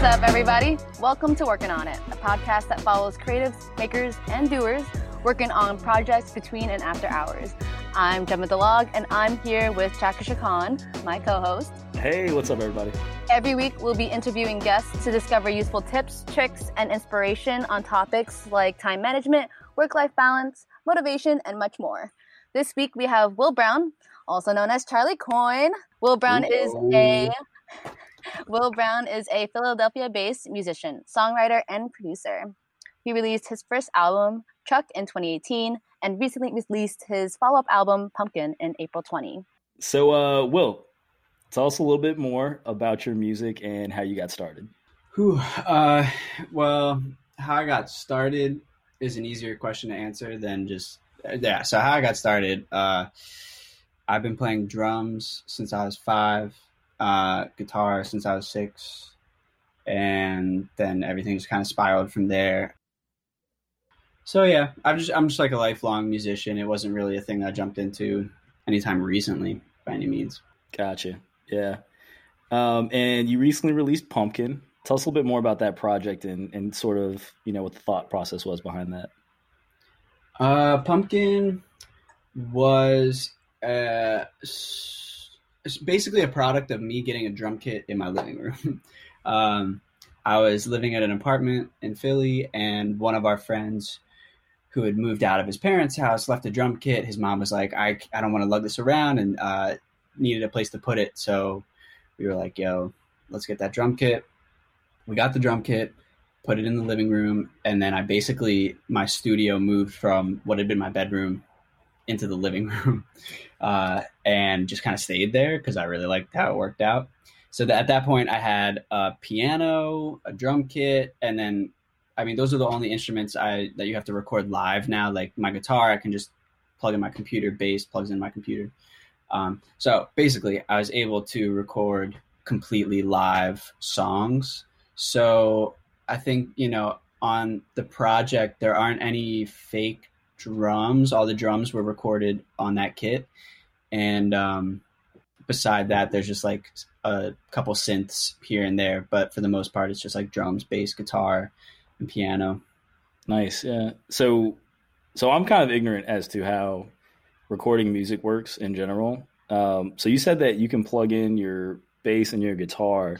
What's up, everybody? Welcome to Working On It, a podcast that follows creatives, makers, and doers working on projects between and after hours. I'm Gemma DeLog, and I'm here with Chakisha Khan, my co host. Hey, what's up, everybody? Every week, we'll be interviewing guests to discover useful tips, tricks, and inspiration on topics like time management, work life balance, motivation, and much more. This week, we have Will Brown, also known as Charley Coin. Will Brown Ooh. is a Will Brown is a Philadelphia based musician, songwriter, and producer. He released his first album, Chuck, in 2018 and recently released his follow up album, Pumpkin, in April 20. So, uh, Will, tell us a little bit more about your music and how you got started. Whew, uh, well, how I got started is an easier question to answer than just yeah. So how I got started, uh, I've been playing drums since I was five uh, guitar since I was six, and then everything just kind of spiraled from there. So yeah, I'm just I'm just like a lifelong musician. It wasn't really a thing that I jumped into anytime recently by any means. Gotcha. Yeah. Um, and you recently released Pumpkin. Tell us a little bit more about that project and, and sort of you know what the thought process was behind that. Uh, Pumpkin was uh, it's basically a product of me getting a drum kit in my living room. um, I was living at an apartment in Philly, and one of our friends who had moved out of his parents' house left a drum kit. His mom was like, "I I don't want to lug this around," and uh, needed a place to put it. So we were like, "Yo, let's get that drum kit." We got the drum kit, put it in the living room, and then I basically my studio moved from what had been my bedroom into the living room uh, and just kind of stayed there because I really liked how it worked out. So that at that point, I had a piano, a drum kit, and then I mean those are the only instruments I that you have to record live now. Like my guitar, I can just plug in my computer. Bass plugs in my computer. Um, so basically, I was able to record completely live songs. So I think you know on the project there aren't any fake drums. All the drums were recorded on that kit, and um, beside that, there's just like a couple synths here and there. But for the most part, it's just like drums, bass, guitar, and piano. Nice. Yeah. So, so I'm kind of ignorant as to how recording music works in general. Um, so you said that you can plug in your bass and your guitar,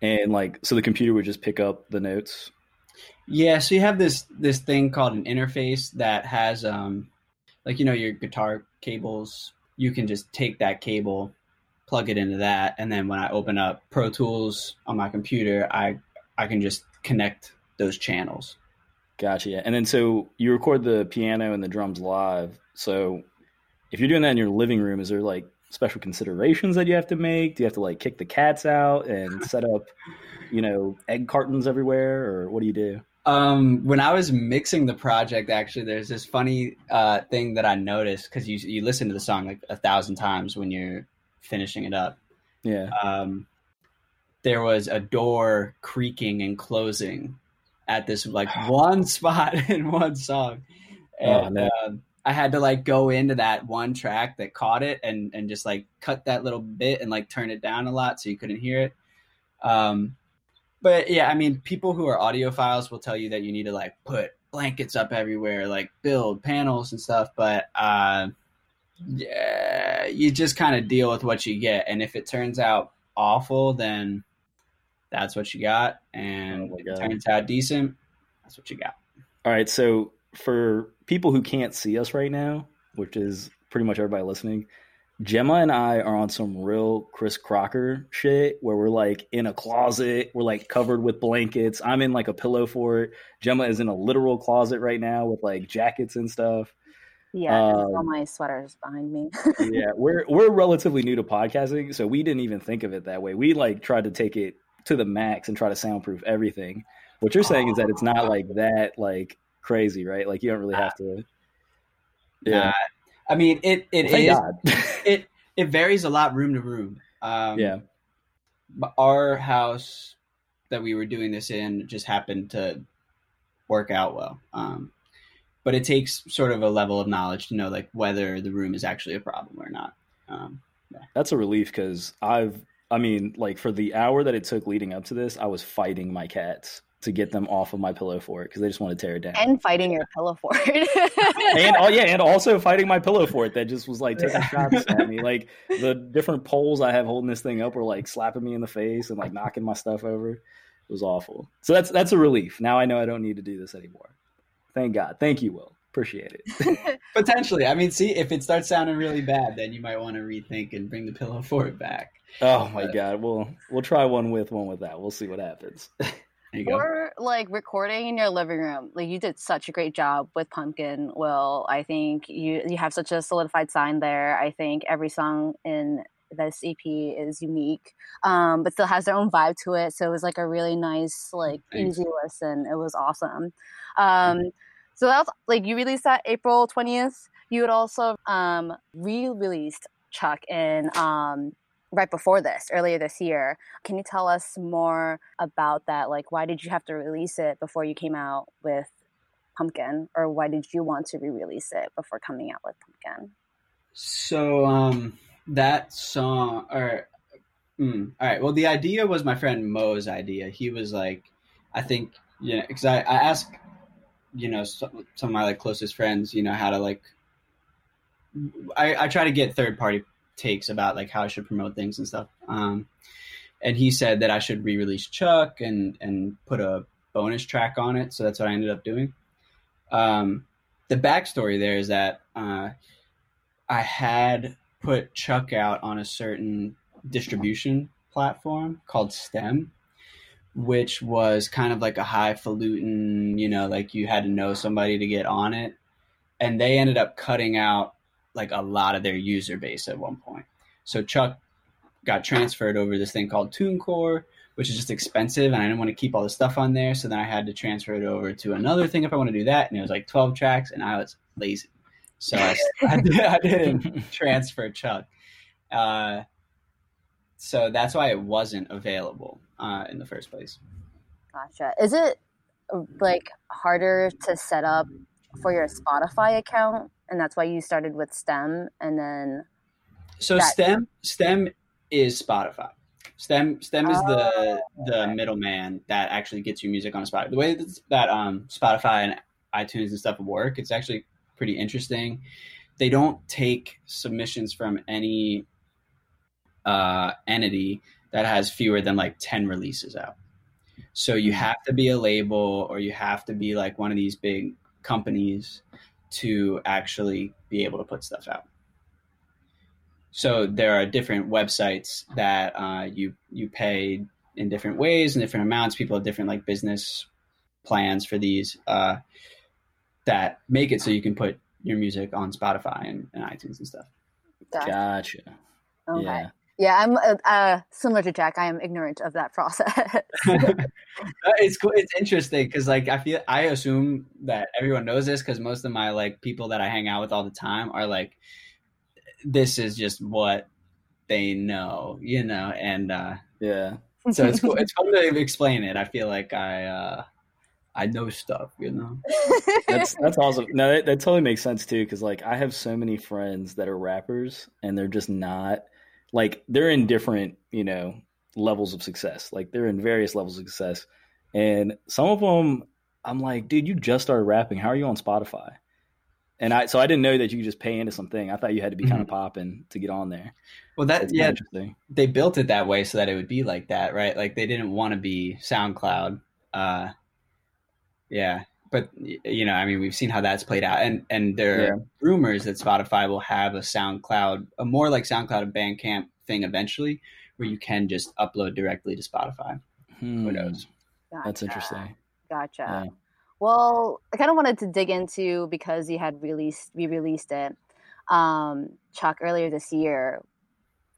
and like so the computer would just pick up the notes. Yeah, so you have this this thing called an interface that has um like you know your guitar cables, you can just take that cable, plug it into that, and then when I open up Pro Tools on my computer, I I can just connect those channels. Gotcha. And then so you record the piano and the drums live. So if you're doing that in your living room, is there like special considerations that you have to make? Do you have to like kick the cats out and set up, you know, egg cartons everywhere, or what do you do? Um, when I was mixing the project, actually, there's this funny uh, thing that I noticed because you you listen to the song like a thousand times when you're finishing it up. Yeah. Um, there was a door creaking and closing at this like one spot in one song, oh, and oh, uh, I had to like go into that one track that caught it and and just like cut that little bit and like turn it down a lot so you couldn't hear it. Um, but yeah, I mean, people who are audiophiles will tell you that you need to like put blankets up everywhere, like build panels and stuff. But uh, yeah, you just kind of deal with what you get, and if it turns out awful, then that's what you got, and oh if it turns out decent, that's what you got. All right, so for people who can't see us right now, which is pretty much everybody listening, Gemma and I are on some real Chris Crocker shit where we're like in a closet, we're like covered with blankets. I'm in like a pillow fort. Gemma is in a literal closet right now with like jackets and stuff. Yeah, um, all my sweaters behind me. yeah, we're we're relatively new to podcasting, so we didn't even think of it that way. We like tried to take it to the max and try to soundproof everything. What you're saying is that it's not like that like crazy, right? Like you don't really have to. Yeah. I mean, it it well, is, it it varies a lot room to room. Um, yeah. Our house that we were doing this in just happened to work out well. Um, but it takes sort of a level of knowledge to know like whether the room is actually a problem or not. Um, yeah. That's a relief because I've I mean, like for the hour that it took leading up to this, I was fighting my cats to get them off of my pillow fort because they just want to tear it down. And fighting your pillow fort. and oh yeah, and also fighting my pillow fort that just was like taking shots at me. Like the different poles I have holding this thing up were like slapping me in the face and like knocking my stuff over. It was awful. So that's that's a relief. Now I know I don't need to do this anymore. Thank God. Thank you, Will. Appreciate it. Potentially. I mean, see, if it starts sounding really bad, then you might want to rethink and bring the pillow fort back. Oh my but, God. We'll we'll try one with one with that. We'll see what happens. Or like recording in your living room. Like you did such a great job with Pumpkin, Will. I think you you have such a solidified sign there. I think every song in this EP is unique, um, but still has their own vibe to it. So it was like a really nice, like Thanks. easy listen. It was awesome. Um, so that's like you released that April twentieth. You had also um, re-released Chuck in um, right before this, earlier this year. Can you tell us more about that? Like, why did you have to release it before you came out with Pumpkin, or why did you want to re-release it before coming out with Pumpkin? So, um, that song, or mm, all right. Well, the idea was my friend Mo's idea. He was like, I think, you know, because I, I asked, you know, some, some of my like closest friends, you know, how to like I, I, try to get third party takes about like how I should promote things and stuff. Um, and he said that I should re-release Chuck and and put a bonus track on it. So that's what I ended up doing. Um, the backstory there is that uh, I had put Chuck out on a certain distribution platform called STEM, which was kind of like a highfalutin, you know, like you had to know somebody to get on it. And they ended up cutting out like a lot of their user base at one point. So Chuck got transferred over this thing called TuneCore, which is just expensive, and I didn't want to keep all the stuff on there. So then I had to transfer it over to another thing if I want to do that, and it was like twelve tracks, and I was lazy, so I, I, did, I didn't transfer Chuck. Uh, so that's why it wasn't available uh, in the first place. Gotcha. Is it like harder to set up for your Spotify account and that's why you started with STEM and then so that- STEM STEM is Spotify. STEM STEM is the oh, the middleman that actually gets you music on Spotify. The way that, that um, Spotify and iTunes and stuff work, it's actually pretty interesting. They don't take submissions from any uh, entity that has fewer than like ten releases out. So you hmm. have to be a label or you have to be like one of these big companies to actually be able to put stuff out. So there are different websites that uh, you you pay in different ways and different amounts. People have different like business plans for these uh, that make it so you can put your music on Spotify and, and iTunes and stuff. Gotcha. Okay. Yeah. Yeah, I'm uh, uh, similar to Jack. I am ignorant of that process. it's cool. It's interesting because, like, I feel I assume that everyone knows this because most of my like people that I hang out with all the time are like, this is just what they know, you know, and uh, yeah. So it's cool. It's fun to explain it. I feel like I uh, I know stuff, you know. that's that's awesome. No, that, that totally makes sense too. Because like I have so many friends that are rappers, and they're just not like they're in different, you know, levels of success. Like they're in various levels of success. And some of them I'm like, dude, you just started rapping. How are you on Spotify? And I so I didn't know that you could just pay into something. I thought you had to be mm-hmm. kind of popping to get on there. Well, that That's yeah, they built it that way so that it would be like that, right? Like they didn't want to be SoundCloud. Uh, yeah, but you know, I mean, we've seen how that's played out, and and there yeah. are rumors that Spotify will have a SoundCloud, a more like SoundCloud and Bandcamp thing eventually, where you can just upload directly to Spotify. Hmm. Who knows? Gotcha. That's interesting. Gotcha. Yeah. Well, I kind of wanted to dig into because you had released we released it, um, Chuck, earlier this year.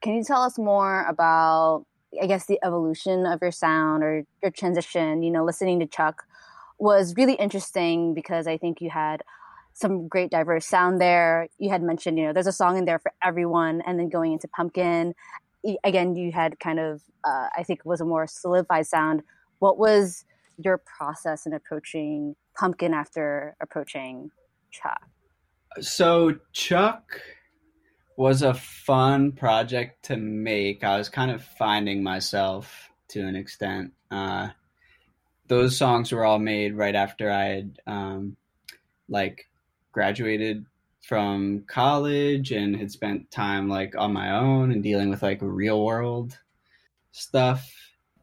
Can you tell us more about, I guess, the evolution of your sound or your transition? You know, listening to Chuck was really interesting because I think you had some great diverse sound there. You had mentioned, you know, there's a song in there for everyone, and then going into Pumpkin, again, you had kind of, uh, I think, was a more solidified sound. What was your process in approaching Pumpkin after approaching Chuck? So Chuck was a fun project to make. I was kind of finding myself to an extent. Uh, those songs were all made right after I had um, like graduated from college and had spent time like on my own and dealing with like real world stuff.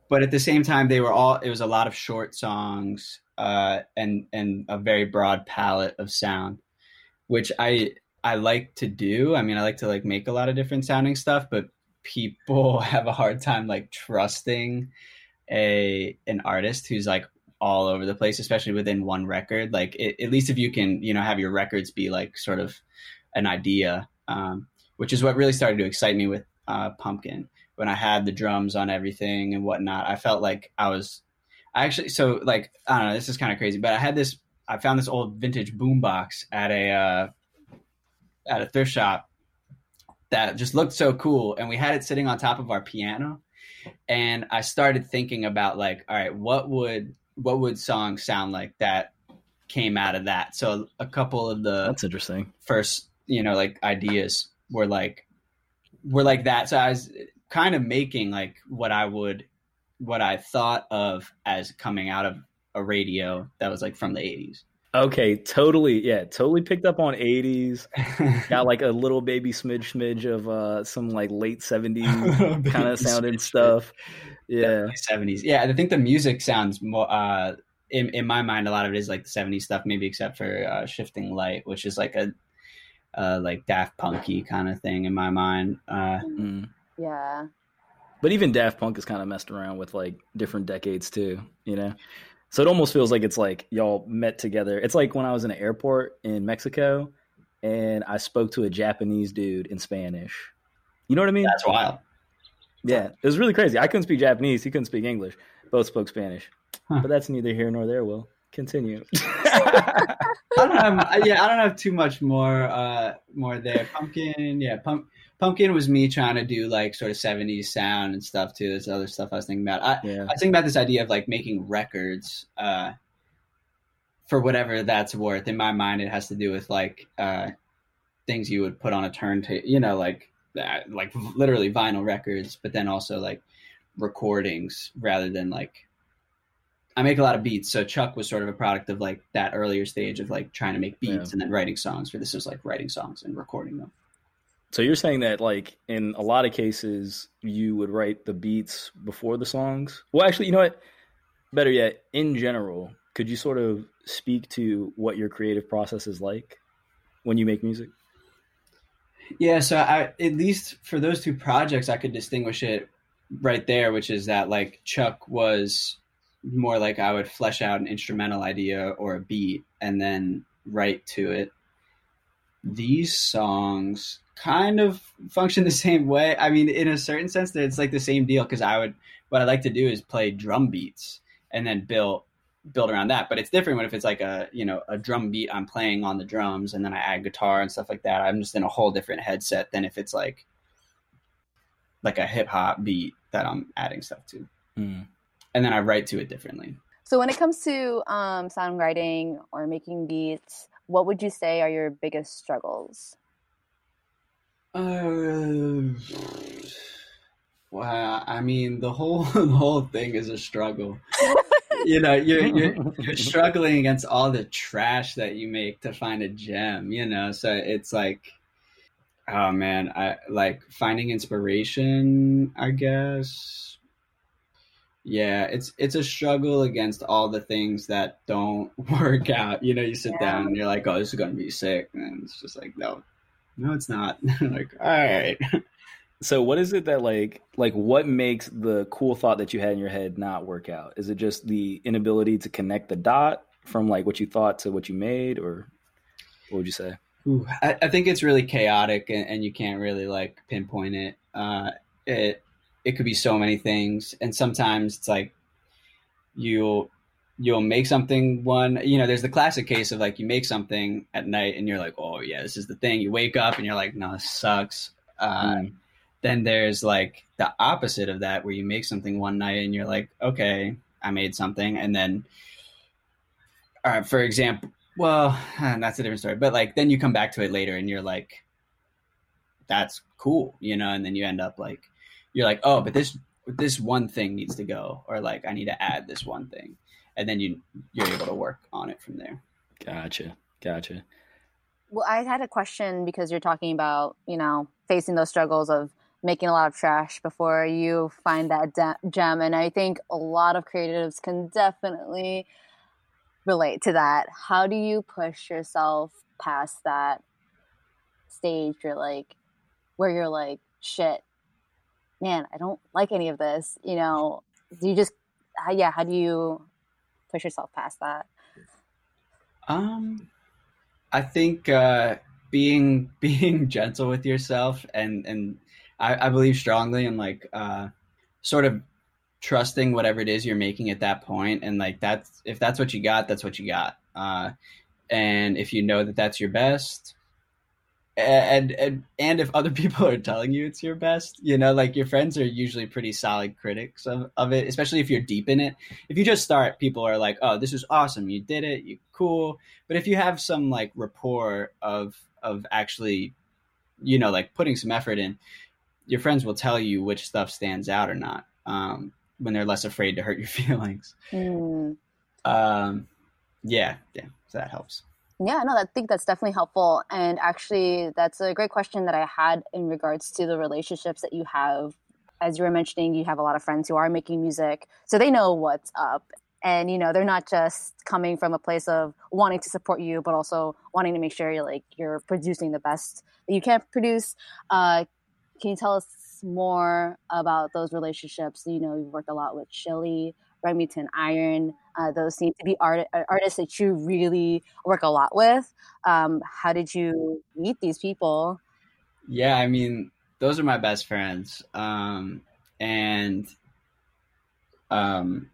But at the same time, they were all it was a lot of short songs uh, and and a very broad palette of sound, which I I like to do. I mean, I like to like make a lot of different sounding stuff, but people have a hard time like trusting a an artist who's like all over the place, especially within one record. Like it, at least if you can, you know, have your records be like sort of an idea, um, which is what really started to excite me with uh, Pumpkin. When I had the drums on everything and whatnot, I felt like I was I actually so like I don't know. This is kind of crazy, but I had this. I found this old vintage boombox at a uh, at a thrift shop that just looked so cool, and we had it sitting on top of our piano. And I started thinking about like, all right, what would what would songs sound like that came out of that? So a couple of the That's interesting. first, you know, like ideas were like were like that. So I was kind of making like what I would what I thought of as coming out of a radio that was like from the 80s. Okay, totally. Yeah, totally picked up on 80s. Got like a little baby smidge smidge of uh some like late 70s kind of sounding stuff. Yeah. Definitely 70s. Yeah, I think the music sounds more uh in, in my mind a lot of it is like the 70s stuff maybe except for uh, Shifting Light, which is like a uh like Daft Punky kind of thing in my mind. Uh Mm. Yeah. But even Daft Punk has kind of messed around with like different decades too, you know? So it almost feels like it's like y'all met together. It's like when I was in an airport in Mexico and I spoke to a Japanese dude in Spanish. You know what I mean? that's wild. Yeah, it was really crazy. I couldn't speak Japanese. He couldn't speak English. Both spoke Spanish. Huh. But that's neither here nor there. Will continue. I don't have, yeah, I don't have too much more uh more there. Pumpkin, yeah, pump, Pumpkin was me trying to do like sort of 70s sound and stuff too. There's other stuff I was thinking about. I, yeah. I was thinking about this idea of like making records uh for whatever that's worth. In my mind, it has to do with like uh things you would put on a turntable, you know, like that, like literally vinyl records, but then also like recordings rather than like I make a lot of beats. So Chuck was sort of a product of like that earlier stage of like trying to make beats Yeah. and then writing songs. For this is like writing songs and recording them. So you're saying that like in a lot of cases you would write the beats before the songs? Well, actually, you know what? Better yet, in general, could you sort of speak to what your creative process is like when you make music? Yeah, so I at least for those two projects, I could distinguish it right there, which is that like Chuck was more like I would flesh out an instrumental idea or a beat and then write to it. These songs kind of function the same way. I mean, in a certain sense, that it's like the same deal because I would what I like to do is play drum beats and then build build around that. But it's different when if it's like a you know a drum beat I'm playing on the drums and then I add guitar and stuff like that. I'm just in a whole different headset than if it's like like a hip hop beat that I'm adding stuff to, Mm. and then I write to it differently. So when it comes to um, songwriting or making beats, what would you say are your biggest struggles? Uh, wow, I mean the whole the whole thing is a struggle. you know, you're, you're you're struggling against all the trash that you make to find a gem. You know, so it's like, oh man, I like finding inspiration. I guess. Yeah, it's it's a struggle against all the things that don't work out. You know, you sit Yeah. down and you're like, "Oh, this is gonna be sick," and it's just like, "No, no, it's not." like, all right, So what is it that like like what makes the cool thought that you had in your head not work out? Is it just the inability to connect the dot from like what you thought to what you made or what would you say? Ooh, I, I think it's really chaotic, and, and you can't really like pinpoint it. Uh, it it could be so many things, and sometimes it's like you'll you'll make something one. You know, there's the classic case of like you make something at night, and you're like, oh yeah, this is the thing. You wake up and you're like, no, this sucks. Uh, Mm. Then there's like the opposite of that, where you make something one night and you're like, okay, I made something, and then, all right, for example, well, that's a different story. But like, then you come back to it later and you're like, that's cool, you know. And then you end up like you're like, oh, but this this one thing needs to go, or like I need to add this one thing, and then you you're able to work on it from there. Gotcha, gotcha. Well, I had a question because you're talking about you know facing those struggles of making a lot of trash before you find that de- gem, and I think a lot of creatives can definitely relate to that. How do you push yourself past that stage? You're like where you're like, shit, man, I don't like any of this. You know, do you just, yeah, how do you push yourself past that? Um, I think uh, being being gentle with yourself and and I, I believe strongly in like uh, sort of trusting whatever it is you're making at that point and like that's if that's what you got that's what you got uh, and if you know that that's your best and and and if other people are telling you it's your best you know like your friends are usually pretty solid critics of, of it especially if you're deep in it. If you just start people are like oh this is awesome. You did it. You cool. But if you have some like rapport of of actually you know like putting some effort in your friends will tell you which stuff stands out or not um, when they're less afraid to hurt your feelings. Mm. um, yeah yeah so that helps yeah, no, I think that's definitely helpful. And actually, that's a great question that I had in regards to the relationships that you have. As you were mentioning, you have a lot of friends who are making music, so they know what's up. And you know, they're not just coming from a place of wanting to support you, but also wanting to make sure you're like you're producing the best that you can produce. Uh, can you tell us more about those relationships? You know, you've worked a lot with Chili, Remington Iron. Uh, those seem to be art- uh, artists that you really work a lot with. Um, how did you meet these people? Yeah, I mean, those are my best friends. Um, and um,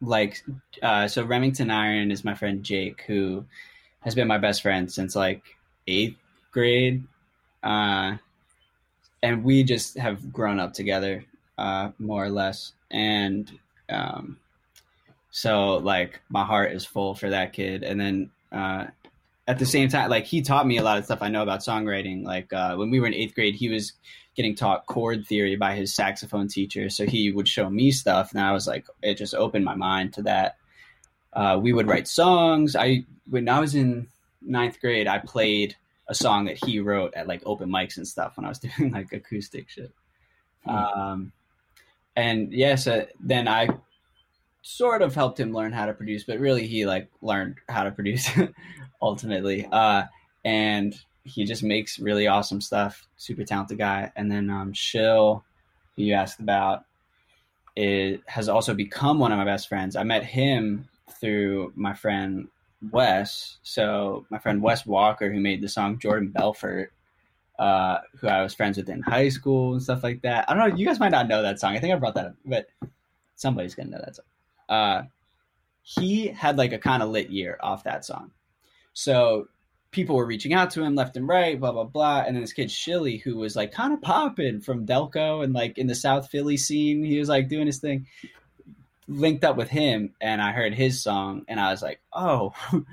like, uh, so Remington Iron is my friend Jake, who has been my best friend since like eighth grade. Uh, and we just have grown up together, uh, more or less. And um, so like my heart is full for that kid. And then uh, at the same time, like he taught me a lot of stuff I know about songwriting. Like uh, when we were in eighth grade, he was getting taught chord theory by his saxophone teacher. So he would show me stuff, and I was like, it just opened my mind to that. Uh, we would write songs. I when I was in ninth grade, I played a song that he wrote at like open mics and stuff when I was doing like acoustic shit. Hmm. Um, and yes, so then I sort of helped him learn how to produce, but really he like learned how to produce ultimately. Uh, and he just makes really awesome stuff. Super talented guy. And then um, Shill, who you asked about, it has also become one of my best friends. I met him through my friend Wes. So my friend Wes Walker, who made the song Jordan Belfort, uh, who I was friends with in high school and stuff like that. I don't know. You guys might not know that song. I think I brought that up, but somebody's gonna know that song. Uh, he had like a kind of lit year off that song. So people were reaching out to him left and right, blah blah blah. And then this kid Shilly, who was like kind of popping from Delco and like in the South Philly scene, he was like doing his thing. Linked up with him, and I heard his song, and I was like, oh.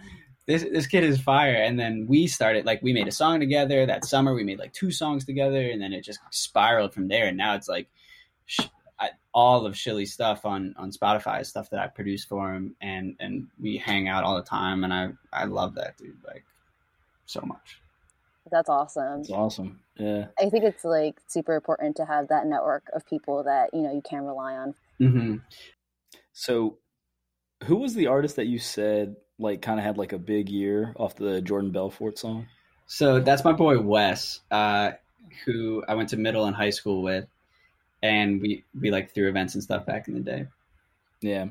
this this kid is fire. And then we started like we made a song together that summer. We made like two songs together, and then it just spiraled from there. And now it's like all of Shilly's stuff on on Spotify stuff that I produce for him, and and we hang out all the time. And I I love that dude like so much. That's awesome. It's awesome. Yeah. I think it's like super important to have that network of people that you know you can rely on. Mm-hmm. So, who was the artist that you said like kind of had like a big year off the Jordan Belfort song? So that's my boy Wes, uh, who I went to middle and high school with, and we we like threw events and stuff back in the day. Yeah.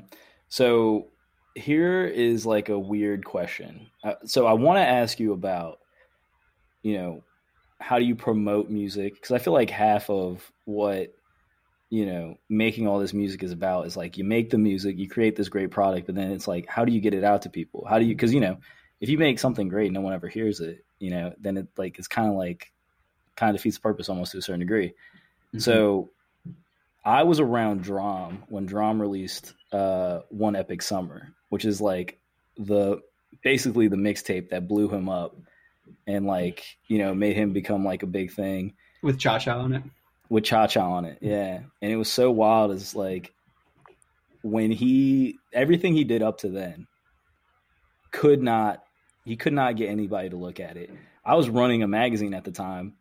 So here is like a weird question. Uh, so I want to ask you about, you know, how do you promote music? Because I feel like half of what you know making all this music is about is like you make the music you create this great product but then it's like how do you get it out to people how do you because you know if you make something great no one ever hears it you know then it like it's kind of like kind of defeats the purpose almost to a certain degree mm-hmm. so i was around DRAM when DRAM released uh one epic summer which is like the basically the mixtape that blew him up and like you know made him become like a big thing with Cha Cha on it. with Cha Cha on it. Yeah, and it was so wild. Is like when he everything he did up to then could not he could not get anybody to look at it. I was running a magazine at the time.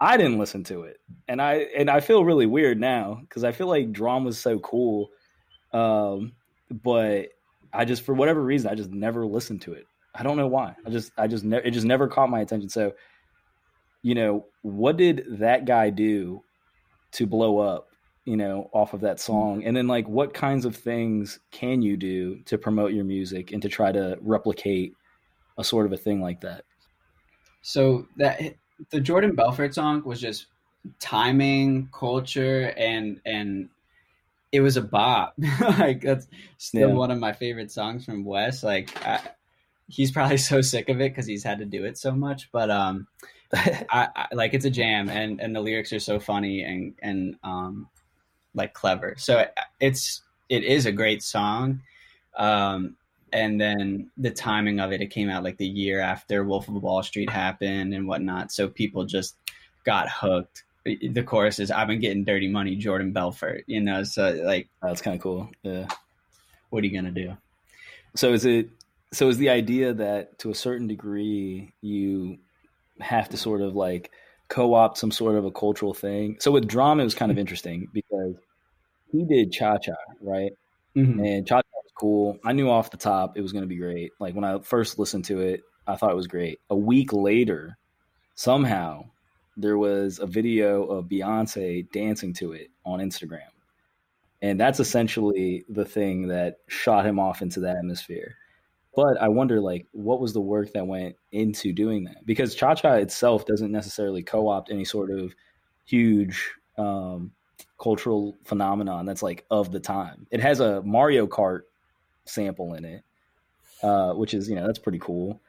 I didn't listen to it, and I and I feel really weird now because I feel like DRAM was so cool, um, but I just for whatever reason I just never listened to it. I don't know why. I just I just ne- it just never caught my attention. So, you know, what did that guy do to blow up? You know, off of that song, and then like what kinds of things can you do to promote your music and to try to replicate a sort of a thing like that? So that the Jordan Belfort song was just timing, culture, and and it was a bop. like that's still Yeah. one of my favorite songs from Wes. Like I, he's probably so sick of it because he's had to do it so much. But um, I, I like it's a jam, and and the lyrics are so funny and and um, like clever. So it, it's it is a great song. Um, and then the timing of it, it came out like the year after Wolf of Wall Street happened and whatnot. So people just got hooked. The chorus is "I've been getting dirty money, Jordan Belfort." You know, so like, That's kind of cool. Yeah. what are you gonna do? So is it so is the idea that to a certain degree you have to sort of like co-opt some sort of a cultural thing. So with drama it was kind of interesting because he did cha cha, right? Mhm. And cha cool. I knew off the top it was going to be great. Like when I first listened to it, I thought it was great. A week later, somehow there was a video of Beyonce dancing to it on Instagram. And that's essentially the thing that shot him off into the atmosphere. But I wonder, like, what was the work that went into doing that? Because Cha Cha itself doesn't necessarily co opt any sort of huge um, cultural phenomenon that's like of the time. It has a Mario Kart sample in it, uh, which is, you know, that's pretty cool.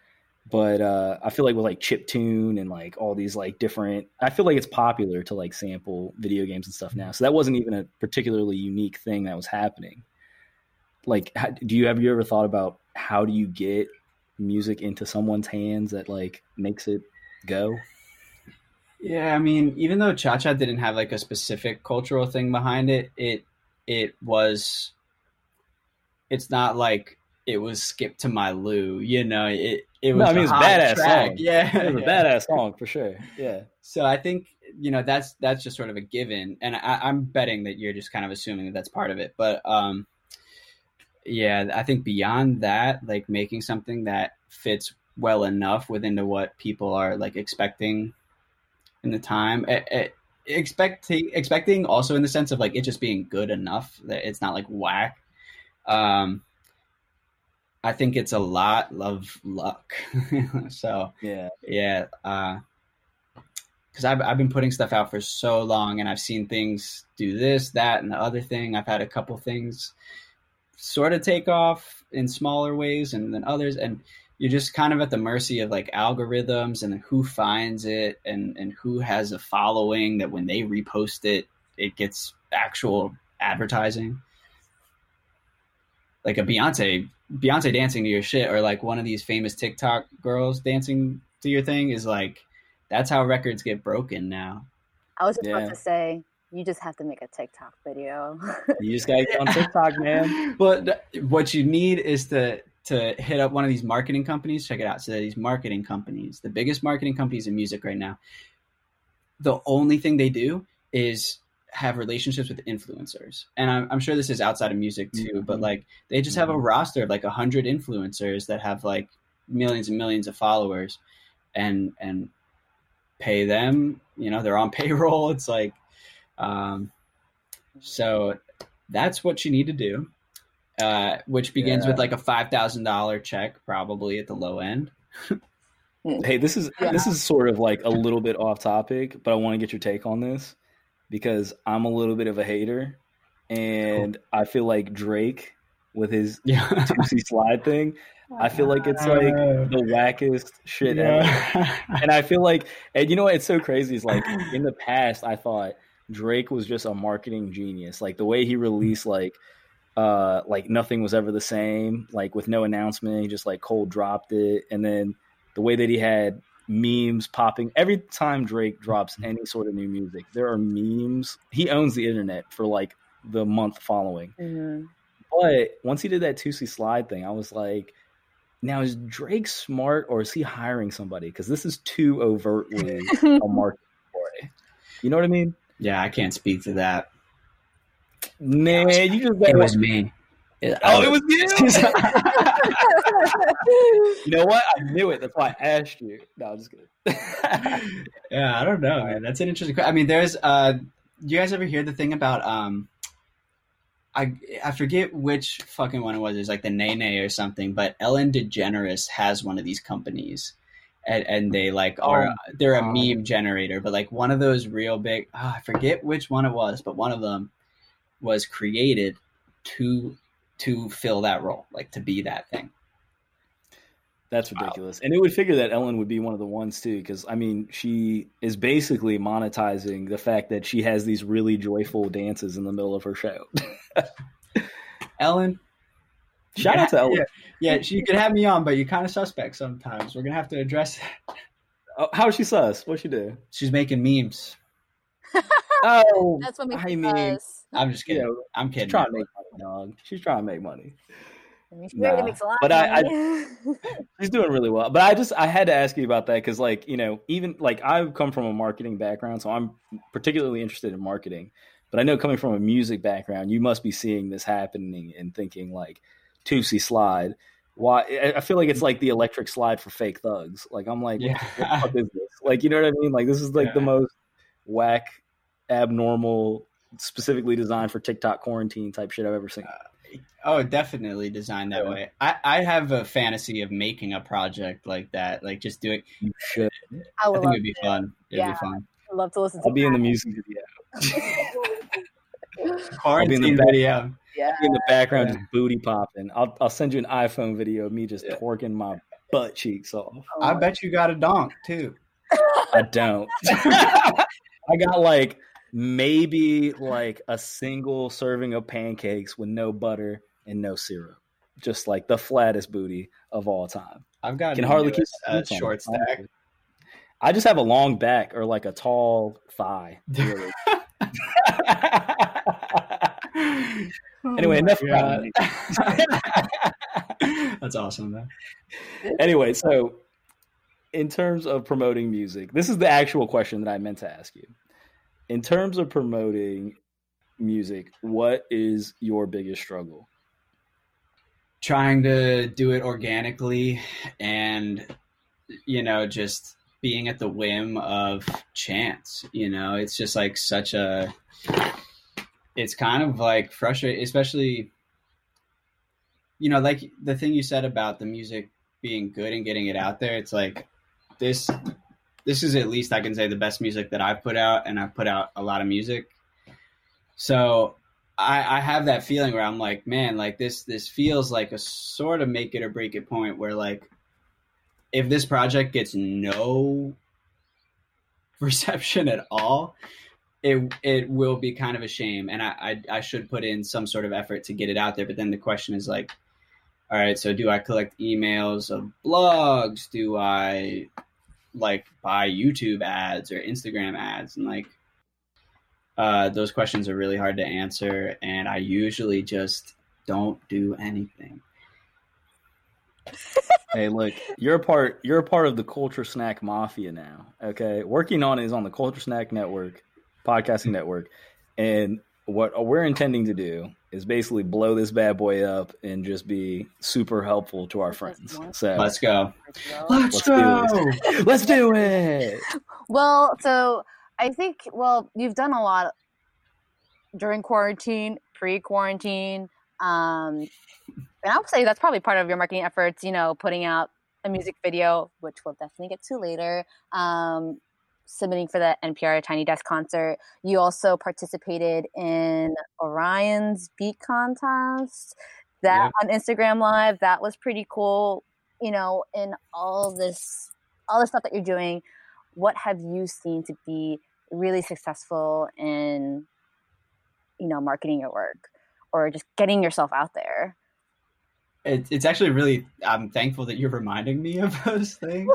But uh, I feel like with like chip tune and like all these like different, I feel like it's popular to like sample video games and stuff now. So that wasn't even a particularly unique thing that was happening. Like, how, do you have you ever thought about how do you get music into someone's hands that like makes it go? Yeah, I mean, even though Cha Cha didn't have like a specific cultural thing behind it, it it was. It's not like it was "Skip to My Lou," you know. It it was. No, I mean, a it's a badass track. song. Yeah, It was a badass song for sure. Yeah. So I think you know that's that's just sort of a given, and I, I'm betting that you're just kind of assuming that that's part of it. But um, yeah, I think beyond that, like making something that fits well enough within to what people are like expecting in the time. eh, eh, expecting expecting also in the sense of like it just being good enough that it's not like whack. Um, I think it's a lot of luck. so Yeah. yeah, because I've I've been putting stuff out for so long, and I've seen things do this, that, and the other thing. I've had a couple things sort of take off in smaller ways, and then others, and you're just kind of at the mercy of like algorithms and who finds it, and and who has a following that when they repost it, it gets actual advertising. Like a Beyonce, Beyonce dancing to your shit, or like one of these famous TikTok girls dancing to your thing is like that's how records get broken now. I was just Yeah. about to say, you just have to make a TikTok video. You just gotta get on TikTok, man. But th- what you need is to to hit up one of these marketing companies. Check it out. So these marketing companies, the biggest marketing companies in music right now, the only thing they do is have relationships with influencers. And I'm, I'm sure this is outside of music too, but Mhm. like they just have a Mhm. roster of like a hundred influencers that have like millions and millions of followers, and and pay them. You know, they're on payroll. It's like, um, so that's what you need to do. Uh, which begins Yeah. with like a five thousand dollar check, probably at the low end. Hey, this is Yeah. this is sort of like a little bit off topic, but I want to get your take on this because I'm a little bit of a hater, and I feel like Drake with his Yeah, slide thing. I feel like it's like the wackest shit ever. And I feel like, and you know what? It's so crazy. Is like in the past, I thought Drake was just a marketing genius. Like the way he released, like, uh, like nothing was ever the same. Like with no announcement, he just like cold dropped it, and then the way that he had memes popping every time Drake drops any sort of new music. There are memes. He owns the internet for like the month following. Mm-hmm. But once he did that Toosie slide thing, I was like, now is Drake smart or is he hiring somebody? Because this is too overtly a market play. You know what I mean? Yeah, I can't speak to that. Man, you just It was me. Oh, it was you. you know what? I knew it. That's why I asked you. No, I'm just kidding. yeah, I don't know, man. That's an interesting. que- I mean, there's. uh Do you guys ever hear the thing about um? I I forget which fucking one it was. It's like the Nene or something. But Ellen DeGeneres has one of these companies, and, and they like are Oh, they're a God. meme generator. But like one of those real big. ah, I forget which one it was, but one of them was created to to fill that role, like to be that thing. That's Wow. ridiculous. And it would figure that Ellen would be one of the ones too, because I mean, she is basically monetizing the fact that she has these really joyful dances in the middle of her show. Ellen, Shout out to Ellen. Yeah, yeah, she could have me on, but you're kind of suspect sometimes. We're gonna have to address that. Oh, how is she sus? What'd she do? She's making memes. Oh, That's what makes I it mean, us. I'm just you kidding. know, I'm kidding. trying to make money, dog. She's trying to make money. I mean, she already nah. makes a lot But of I- I- She's doing really well. But I just I had to ask you about that because like you know even like I've come from a marketing background, so I'm particularly interested in marketing. But I know coming from a music background, you must be seeing this happening and thinking like Toosie Slide. Why? I- I feel like it's like the electric slide for fake thugs. Like I'm like, Yeah. what the fuck is this? Like you know what I mean? Like this is like the most whack, abnormal, specifically designed for TikTok quarantine type shit I've ever seen. Uh, oh, definitely designed that Yeah. way. I, I have a fantasy of making a project like that, like just doing. You should. I I think it'd be to. fun. It'd Yeah. be fun. I'd love to listen to I'll be in the music video. Quarantine back- video. Yeah. in the background Yeah. just booty popping. I'll I'll send you an iPhone video of me just Yeah. twerking my butt cheeks off. I bet you got a donk too. I don't. I got like maybe like a single serving of pancakes with no butter and no syrup. Just like the flattest booty of all time. I've got Can hardly keep a, short stack. honestly. I just have a long back or like a tall thigh. Really. Anyway, Oh enough about That's awesome, man. anyway, so in terms of promoting music, this is the actual question that I meant to ask you. In terms of promoting music, what is your biggest struggle? trying to do it organically and you know just being at the whim of chance you know it's just like such a it's kind of like frustrating especially you know like the thing you said about the music being good and getting it out there it's like this this is at least i can say the best music that i've put out and i've put out a lot of music so I, I have that feeling where I'm like, man, like this this feels like a sort of make it or break it point where like if this project gets no reception at all, it it will be kind of a shame. And I, I I should put in some sort of effort to get it out there. But then the question is like, all right, so do I collect emails of blogs? Do I like buy YouTube ads or Instagram ads? And like uh, those questions are really hard to answer, and I usually just don't do anything. Hey, look, you're a part you're a part of the Culture Snack Mafia now. Okay. Working on is on the Culture Snack Network, podcasting network. And what we're intending to do is basically blow this bad boy up and just be super helpful to our friends. So Let's go. Well, Let's do let's do it. Well, so I think well, you've done a lot during quarantine, pre-quarantine, um, and I would say that's probably part of your marketing efforts. You know, putting out a music video, which we'll definitely get to later. Um, submitting for the NPR Tiny Desk concert. You also participated in Orion's Beat Contest. That on Instagram Live, that was pretty cool. You know, in all this, all the stuff that you're doing, what have you seen to be really successful in, you know, marketing your work or just getting yourself out there? it, it's actually really. I'm thankful that you're reminding me of those things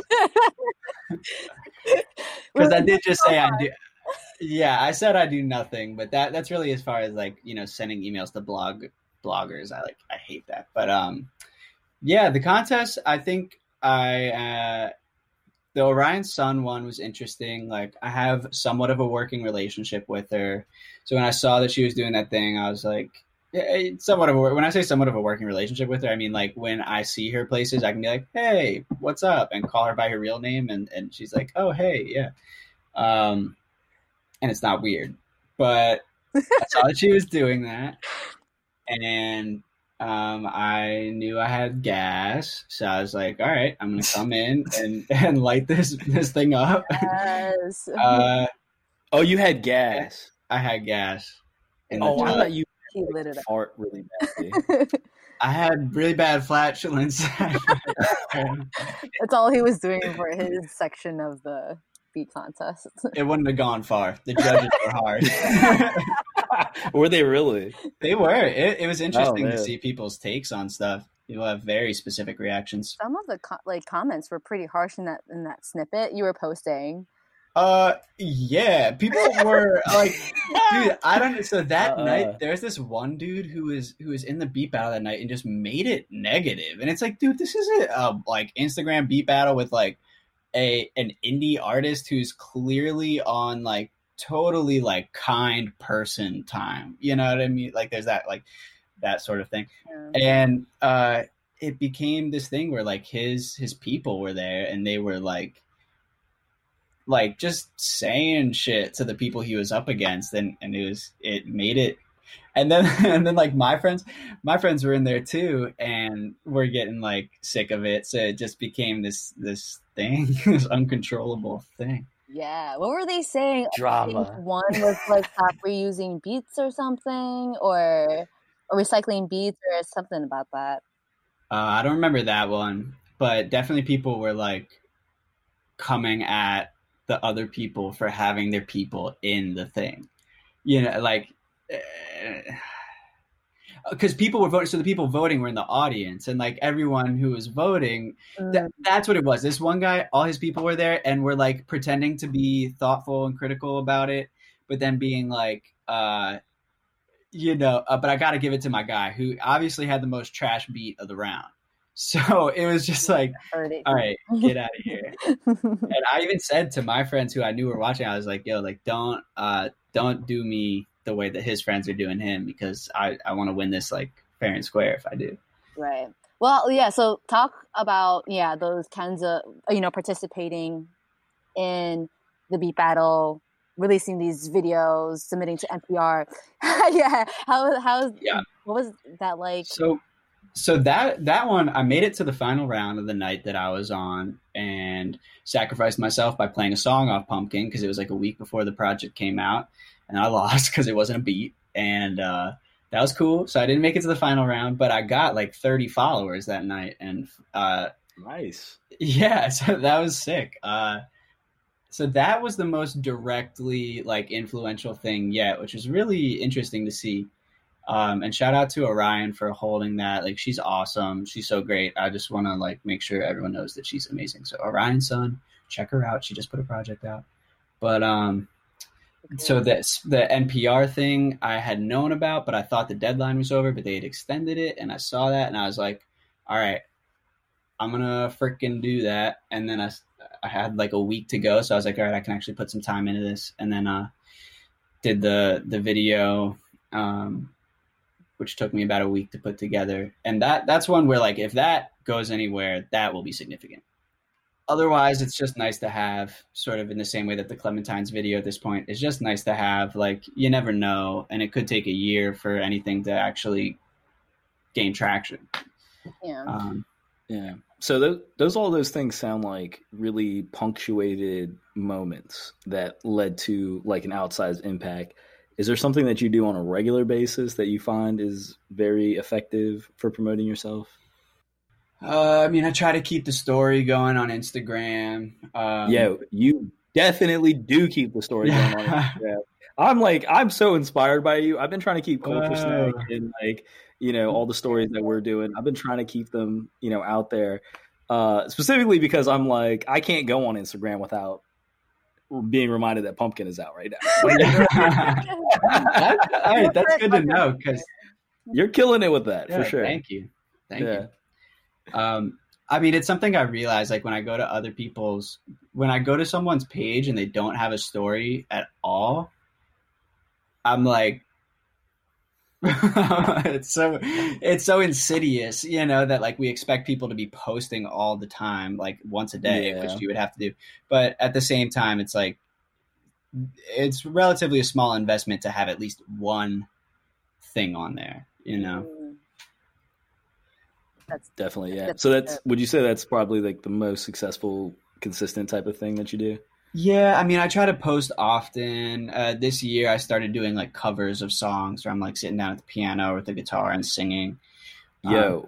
because I did just say I do. Yeah, I said I do nothing, but that that's really as far as like you know sending emails to blog bloggers. I like I hate that, but um, yeah, the contest. I think I uh, the Orion Sun one was interesting. Like I have somewhat of a working relationship with her, so when I saw that she was doing that thing, I was like, yeah, somewhat of a when I say somewhat of a working relationship with her, I mean like when I see her places, I can be like, "Hey, what's up?" and call her by her real name, and and she's like, "Oh, hey, yeah," um, and it's not weird, but I saw that she was doing that, and um, I knew I had gas, so I was like, "All right, I'm gonna come in and and light this this thing up." Yes. Uh, Oh, you had gas. I had gas. Oh, I thought you he lit it up. fart really badly. I had really bad flatulence. That's all he was doing for his section of the beat contest. it wouldn't have gone far. The judges were hard. Were they really? they were. It, it was oh, interesting to see people's takes on stuff. People have very specific reactions. Some of the co- like comments were pretty harsh in that in that snippet you were posting. Uh, yeah, people were like, dude, I don't. So that Uh-uh. night, there's this one dude who is who is in the beat battle that night and just made it negative. And it's like, dude, this isn't a like Instagram beat battle with like a an indie artist who's clearly on like totally like kind person time. You know what I mean? Like, there's that like that sort of thing Yeah. and uh it became this thing where like his his people were there and they were like like just saying shit to the people he was up against and and it was it made it and then and then like my friends my friends were in there too and we're getting like sick of it so it just became this this thing this uncontrollable thing Yeah. What were they saying? Drama. One was like stop reusing beats or something, or or recycling beats or something about that. Uh, I don't remember that one, but definitely people were like coming at the other people for having their people in the thing. You know, like because people were voting. So the people voting were in the audience, and like everyone who was voting, Th- that's what it was. This one guy, all his people were there, and were like pretending to be thoughtful and critical about it, but then being like, uh, you know, uh, but I got to give it to my guy who obviously had the most trash beat of the round. So it was just like, all right, get out of here. And I even said to my friends who I knew were watching, I was like, yo, like don't, uh, don't do me the way that his friends are doing him because I, I want to win this like fair and square if I do. Right. Well, yeah. So talk about yeah those kinds of you know participating in the beat battle, releasing these videos, submitting to NPR. yeah. How how's Yeah. What was that like? So, so that that one, I made it to the final round of the night that I was on, and sacrificed myself by playing a song off Pumpkin because it was like a week before the project came out, and I lost because it wasn't a beat, and uh, that was cool. So I didn't make it to the final round, but I got like thirty followers that night, and uh, Nice. yeah, so that was sick. Uh, so that was the most directly like influential thing yet, which was really interesting to see. Um, and shout out to Orion for holding that. Like she's awesome. She's so great. I just want to like make sure everyone knows that she's amazing. So Orion Sun, check her out. She just put a project out. But um, so that's the NPR thing I had known about, but I thought the deadline was over, but they had extended it, and I saw that, and I was like, all right, I'm gonna freaking do that. And then I, I had like a week to go, so I was like, all right, I can actually put some time into this. And then uh, did the the video, um, which took me about a week to put together. And that that's one where like if that goes anywhere, that will be significant. Otherwise, it's just nice to have sort of in the same way that the Clementines video at this point is just nice to have. Like you never know, and it could take a year for anything to actually gain traction. Yeah. Um, Yeah. So those, those all those things sound like really punctuated moments that led to like an outsized impact. Is there something that you do on a regular basis that you find is very effective for promoting yourself? Uh, I mean, I try to keep the story going on Instagram. Um, yeah, you definitely do keep the story going on Instagram. I'm like, I'm so inspired by you. I've been trying to keep culture Wow. snack and like you know, all the stories that we're doing. I've been trying to keep them, you know, out there. Uh, specifically because I'm like, I can't go on Instagram without being reminded that pumpkin is out right now. that's, all right, that's good to know because you're killing it with that yeah, for sure. Thank you, thank yeah. you. Um, I mean, it's something I realize like when I go to other people's, when I go to someone's page and they don't have a story at all, I'm like, it's so it's so insidious, you know, that like we expect people to be posting all the time, like once a day, yeah. which you would have to do. But at the same time, it's like it's relatively a small investment to have at least one thing on there, you know. Mm. That's definitely yeah. So that's would you say that's probably like the most successful, consistent type of thing that you do? Yeah, I mean, I try to post often. Uh, this year, I started doing like covers of songs where I'm like sitting down at the piano or the guitar and singing. Yo, um,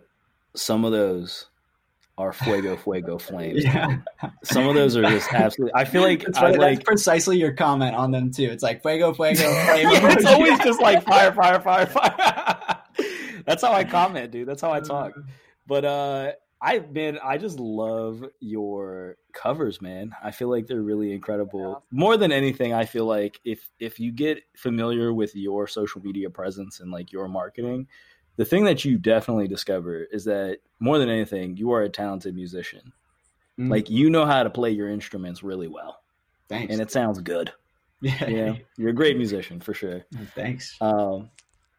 some of those are fuego, fuego flames. Yeah. Some of those are just absolutely. I feel like that's, I like precisely your comment on them too. It's like fuego, fuego, flame. it's always just like fire, fire, fire, fire. that's how I comment, dude. That's how I talk. But uh I've been I just love your covers, man. I feel like they're really incredible. More than anything, I feel like if if you get familiar with your social media presence and like your marketing, the thing that you definitely discover is that more than anything, you are a talented musician. Mm. Like you know how to play your instruments really well. Thanks. And it sounds good. Yeah. yeah. You're a great musician for sure. Thanks. Um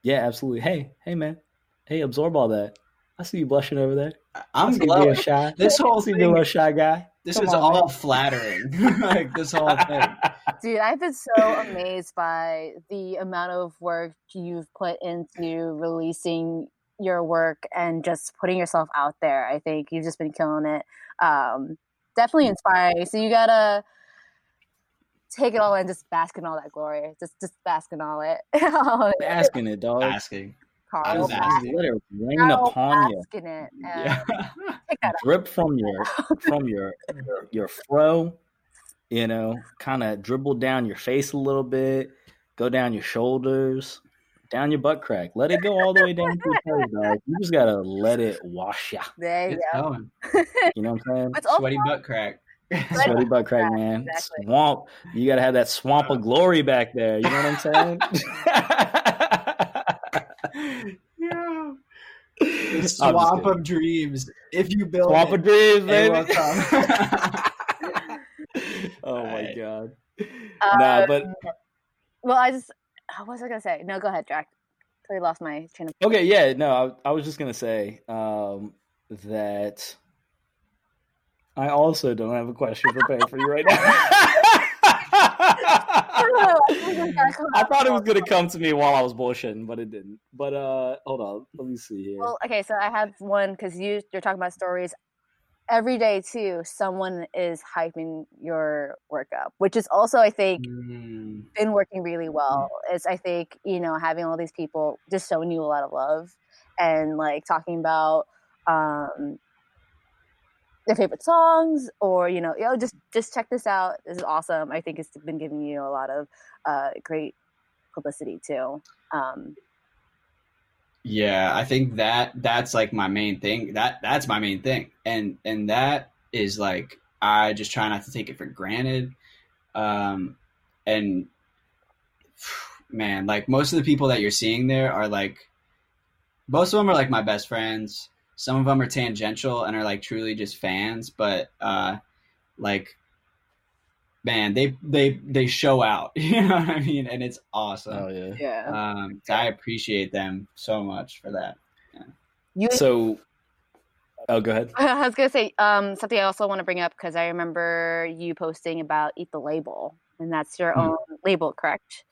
yeah, absolutely. Hey, hey man. Hey, absorb all that. I see you blushing over there. I'm glowing. Shy. This whole thing, a little shy guy. This Come is on, all man. flattering. like this whole thing. Dude, I've been so amazed by the amount of work you've put into releasing your work and just putting yourself out there. I think you've just been killing it. Um, definitely inspiring. So you gotta take it all in, just bask in all that glory. Just just bask in all it. Basking it, dog. Basking. Carl. Let it rain Carl upon you. It, yeah. Drip from your from your your fro, you know, kind of dribble down your face a little bit, go down your shoulders, down your butt crack. Let it go all the way down to your toes, dog. You just gotta let it wash ya. There you go. You know what I'm saying? It's Sweaty butt crack. Sweaty butt crack, man. Exactly. Swamp. You gotta have that swamp of glory back there. You know what I'm saying? Yeah. The swamp of dreams. If you build swamp it, of dreams, baby. oh my god. Um, nah, but well, I just what was I gonna say? No, go ahead, Jack. Totally lost my train of. Okay, yeah, no, I, I was just gonna say um, that I also don't have a question prepared for you right now. I thought it was gonna come to me while I was bullshitting, but it didn't. But uh, hold on, let me see here. Well, okay, so I have one because you you're talking about stories every day too. Someone is hyping your work up, which is also I think mm. been working really well. Is I think you know having all these people just showing you a lot of love and like talking about um their favorite songs or you know yo just just check this out. This is awesome. I think it's been giving you a lot of uh, great publicity too. Um, yeah i think that that's like my main thing. That that's my main thing. And and that is like i just try not to take it for granted. Um and man like most of the people that you're seeing there are like most of them are like my best friends some of them are tangential and are like truly just fans, but uh, like man, they they they show out. You know what I mean? And it's awesome. Oh yeah, yeah. Um, I appreciate them so much for that. Yeah. You so. Oh, go ahead. I was gonna say um, something I also want to bring up because I remember you posting about Eat the Label, and that's your mm-hmm. own label, correct?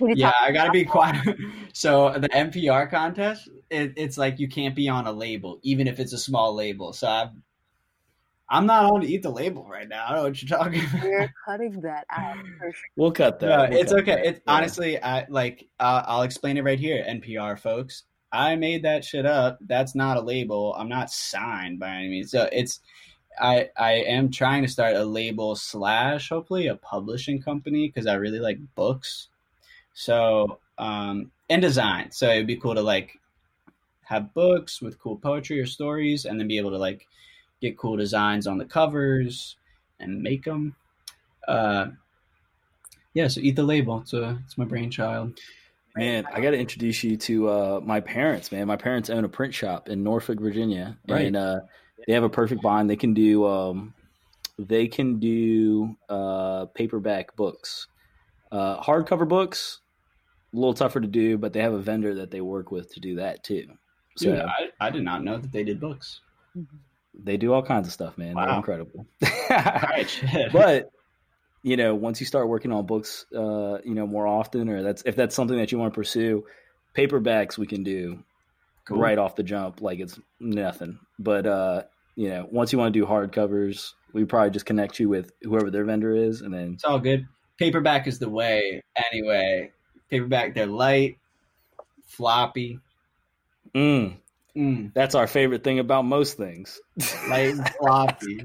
Yeah, I gotta be quiet. so the NPR contest, it, it's like you can't be on a label, even if it's a small label. So i am I'm not on to eat the label right now. I don't know what you're talking about. We're cutting that out. Sure. We'll cut that. No, we'll it's cut okay. It's yeah. honestly, I like. Uh, I'll explain it right here, NPR folks. I made that shit up. That's not a label. I'm not signed by any means. So it's. I I am trying to start a label slash hopefully a publishing company because I really like books. So um, and design. So it'd be cool to like have books with cool poetry or stories, and then be able to like get cool designs on the covers and make them. Uh, yeah, so eat the label. It's a, it's my brainchild. Man, I got to introduce you to uh, my parents. Man, my parents own a print shop in Norfolk, Virginia, Right. and uh, they have a perfect bind. They can do um, they can do uh, paperback books, uh, hardcover books. A little tougher to do, but they have a vendor that they work with to do that too. So Dude, I, I did not know that they did books. they do all kinds of stuff, man. They're incredible. Right, but you know once you start working on books uh you know more often or that's if that's something that you want to pursue paperbacks we can do Cool. right off the jump like it's nothing but uh you know once you want to do hardcovers we probably just connect you with whoever their vendor is and then It's all good. Paperback is the way anyway. Paperback, they're light, floppy. mm, Mm, that's our favorite thing about most things light and floppy.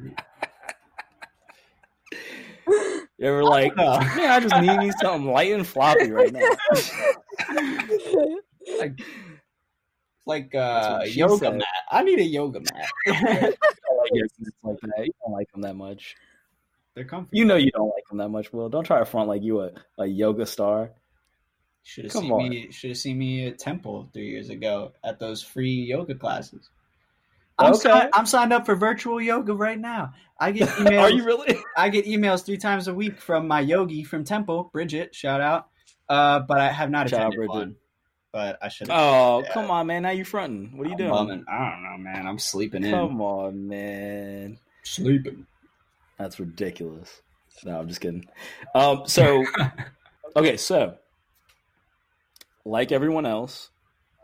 you ever like man i just need me something light and floppy right now Like, like uh, yoga said. mat. I need a yoga mat. I don't like like that. You don't like them that much. they're comfy. You know you don't like them that much, Will. Don't try to front like you a, a yoga star. Should have Come seen on. me. Should have seen me at Temple three years ago at those free yoga classes. I'm, Okay. si- I'm signed up for virtual yoga right now. I get emails. Are you really? I get emails three times a week from my yogi from Temple, Bridget. Shout out. Uh, but I have not attended Bridget. one. But I should. Oh, come on, man. Now you fronting. What are you doing? Bumming. I don't know, man. I'm sleeping in. Come on, man. Sleeping. That's ridiculous. No, I'm just kidding. Um, so, okay, so like everyone else,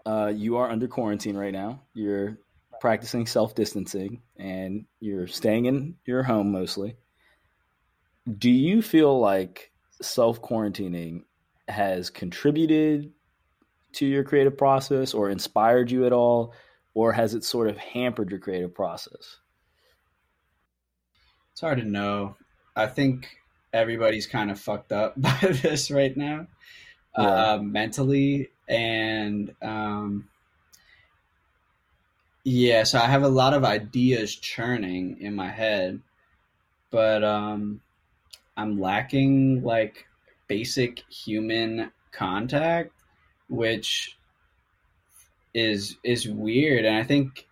uh, you are under quarantine right now. You're practicing self distancing and you're staying in your home mostly. Do you feel like self quarantining has contributed to your creative process or inspired you at all? Or has it sort of hampered your creative process? It's hard to know. I think everybody's kind of fucked up by this right now, Yeah. uh, mentally, and um, yeah. So I have a lot of ideas churning in my head, but um, I'm lacking like basic human contact, which is is weird, and I think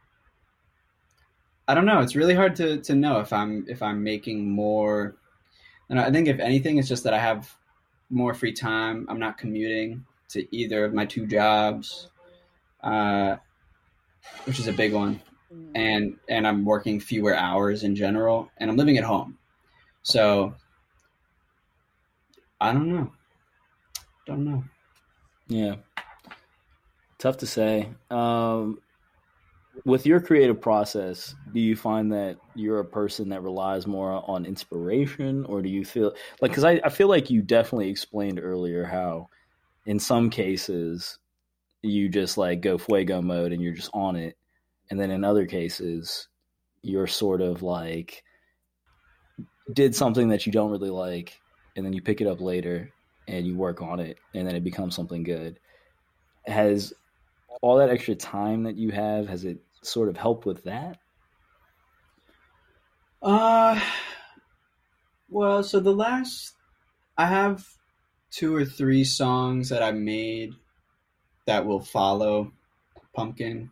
I don't know. It's really hard to, to know if I'm if I'm making more. And I think if anything, it's just that I have more free time. I'm not commuting to either of my two jobs, uh, which is a big one, and and I'm working fewer hours in general, and I'm living at home, so I don't know. Don't know. Yeah. Tough to say. Um, with your creative process, do you find that you're a person that relies more on inspiration, or do you feel like, because I, I feel like you definitely explained earlier how in some cases you just like go fuego mode and you're just on it. And then in other cases, you're sort of like did something that you don't really like, and then you pick it up later and you work on it, and then it becomes something good. Has all that extra time that you have has it sort of helped with that? Uh, well, so the last I have two or three songs that I made that will follow Pumpkin,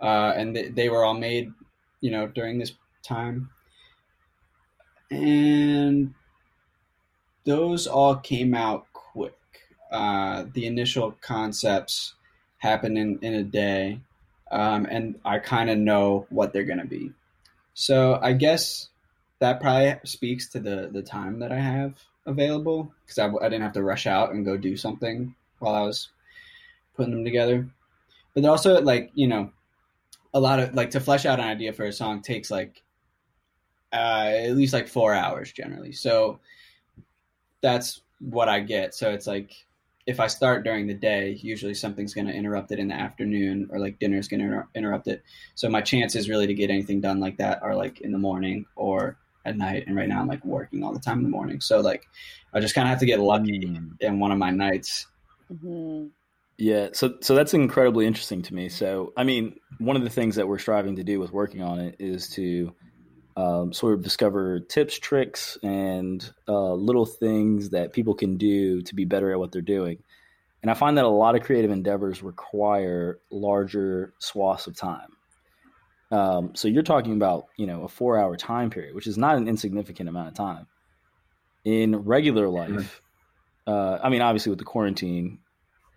uh, and they, they were all made, you know, during this time, and those all came out quick. Uh, the initial concepts happen in, in a day, um, and I kind of know what they're gonna be. So I guess that probably speaks to the the time that I have available because I, I didn't have to rush out and go do something while I was putting them together. But also, like you know, a lot of like to flesh out an idea for a song takes like uh, at least like four hours generally. So that's what I get. So it's like if I start during the day, usually something's going to interrupt it in the afternoon, or like dinner's going to inter- interrupt it. So my chances really to get anything done like that are like in the morning or at night. And right now I'm like working all the time in the morning. So like I just kind of have to get lucky Mm. in one of my nights. Mhm. Yeah, so so that's incredibly interesting to me. So, I mean, one of the things that we're striving to do with working on it is to um, sort of discover tips, tricks, and uh, little things that people can do to be better at what they're doing. And I find that a lot of creative endeavors require larger swaths of time. Um, so you're talking about, you know, a four hour time period, which is not an insignificant amount of time. In regular life, uh, I mean, obviously with the quarantine,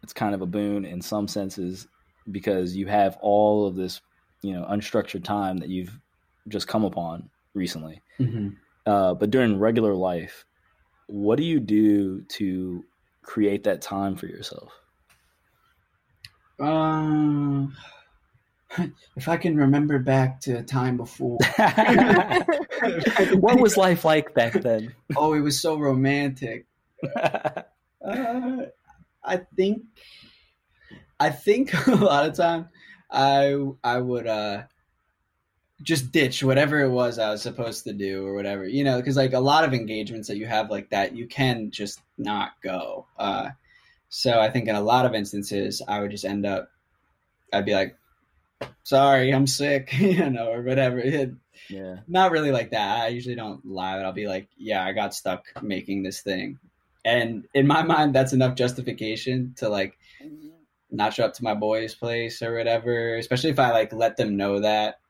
it's kind of a boon in some senses because you have all of this, you know, unstructured time that you've just come upon recently. Mm-hmm. Uh, but during regular life, what do you do to create that time for yourself? Um, if I can remember back to a time before, what was life like back then? oh, it was so romantic. Uh, I think, I think a lot of time, I I would uh just ditch whatever it was I was supposed to do or whatever, you know, because like a lot of engagements that you have like that, you can just not go. Uh, so I think in a lot of instances, I would just end up, I'd be like, sorry, I'm sick, you know, or whatever. It, yeah. Not really like that. I usually don't lie, but I'll be like, yeah, I got stuck making this thing. And in my mind, that's enough justification to like not show up to my boys' place or whatever, especially if I like let them know that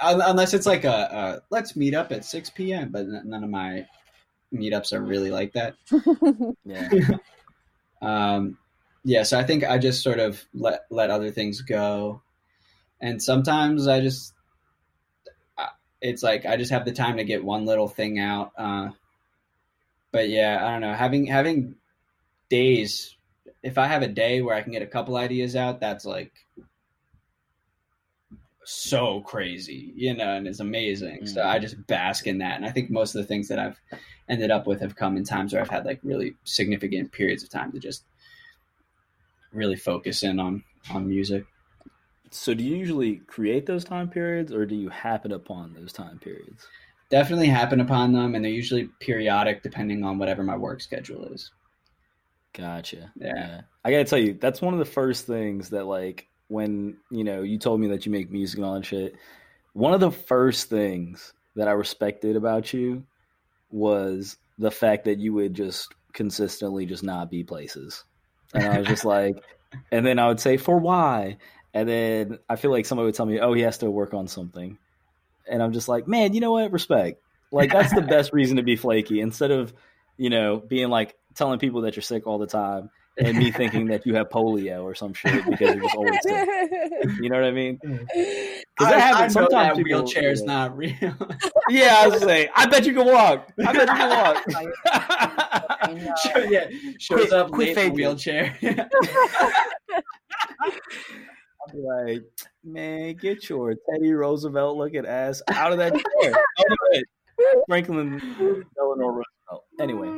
unless it's like a, a, let's meet up at 6 p.m but none of my meetups are really like that. Yeah. Um yeah so i think i just sort of let let other things go. And sometimes i just it's like i just have the time to get one little thing out uh but yeah i don't know. Having having days if i have a day where i can get a couple ideas out that's like so crazy, you know, and it's amazing. Mm-hmm. So I just bask in that. And I think most of the things that I've ended up with have come in times where I've had like really significant periods of time to just really focus in on on music. So do you usually create those time periods or do you happen upon those time periods? Definitely happen upon them and they're usually periodic depending on whatever my work schedule is. Gotcha. Yeah. yeah. I got to tell you, that's one of the first things that like when you know you told me that you make music and all that shit. One of the first things that I respected about you was the fact that you would just consistently just not be places, and I was just like, and then I would say for why, and then I feel like somebody would tell me, oh, he has to work on something, and I'm just like, man, you know what? Respect. Like that's the best reason to be flaky instead of you know being like telling people that you're sick all the time and me thinking that you have polio or some shit because you're just always sick. You know what I mean? Because that happens. Sometimes people, wheelchair is not real. yeah, I was saying. I bet you can walk. I bet you can walk. Show, yeah, shows quit, up quit late wheelchair. I'll be like, man, get your Teddy Roosevelt looking ass out of that chair. Out of it. Franklin Delano Roosevelt. Anyway,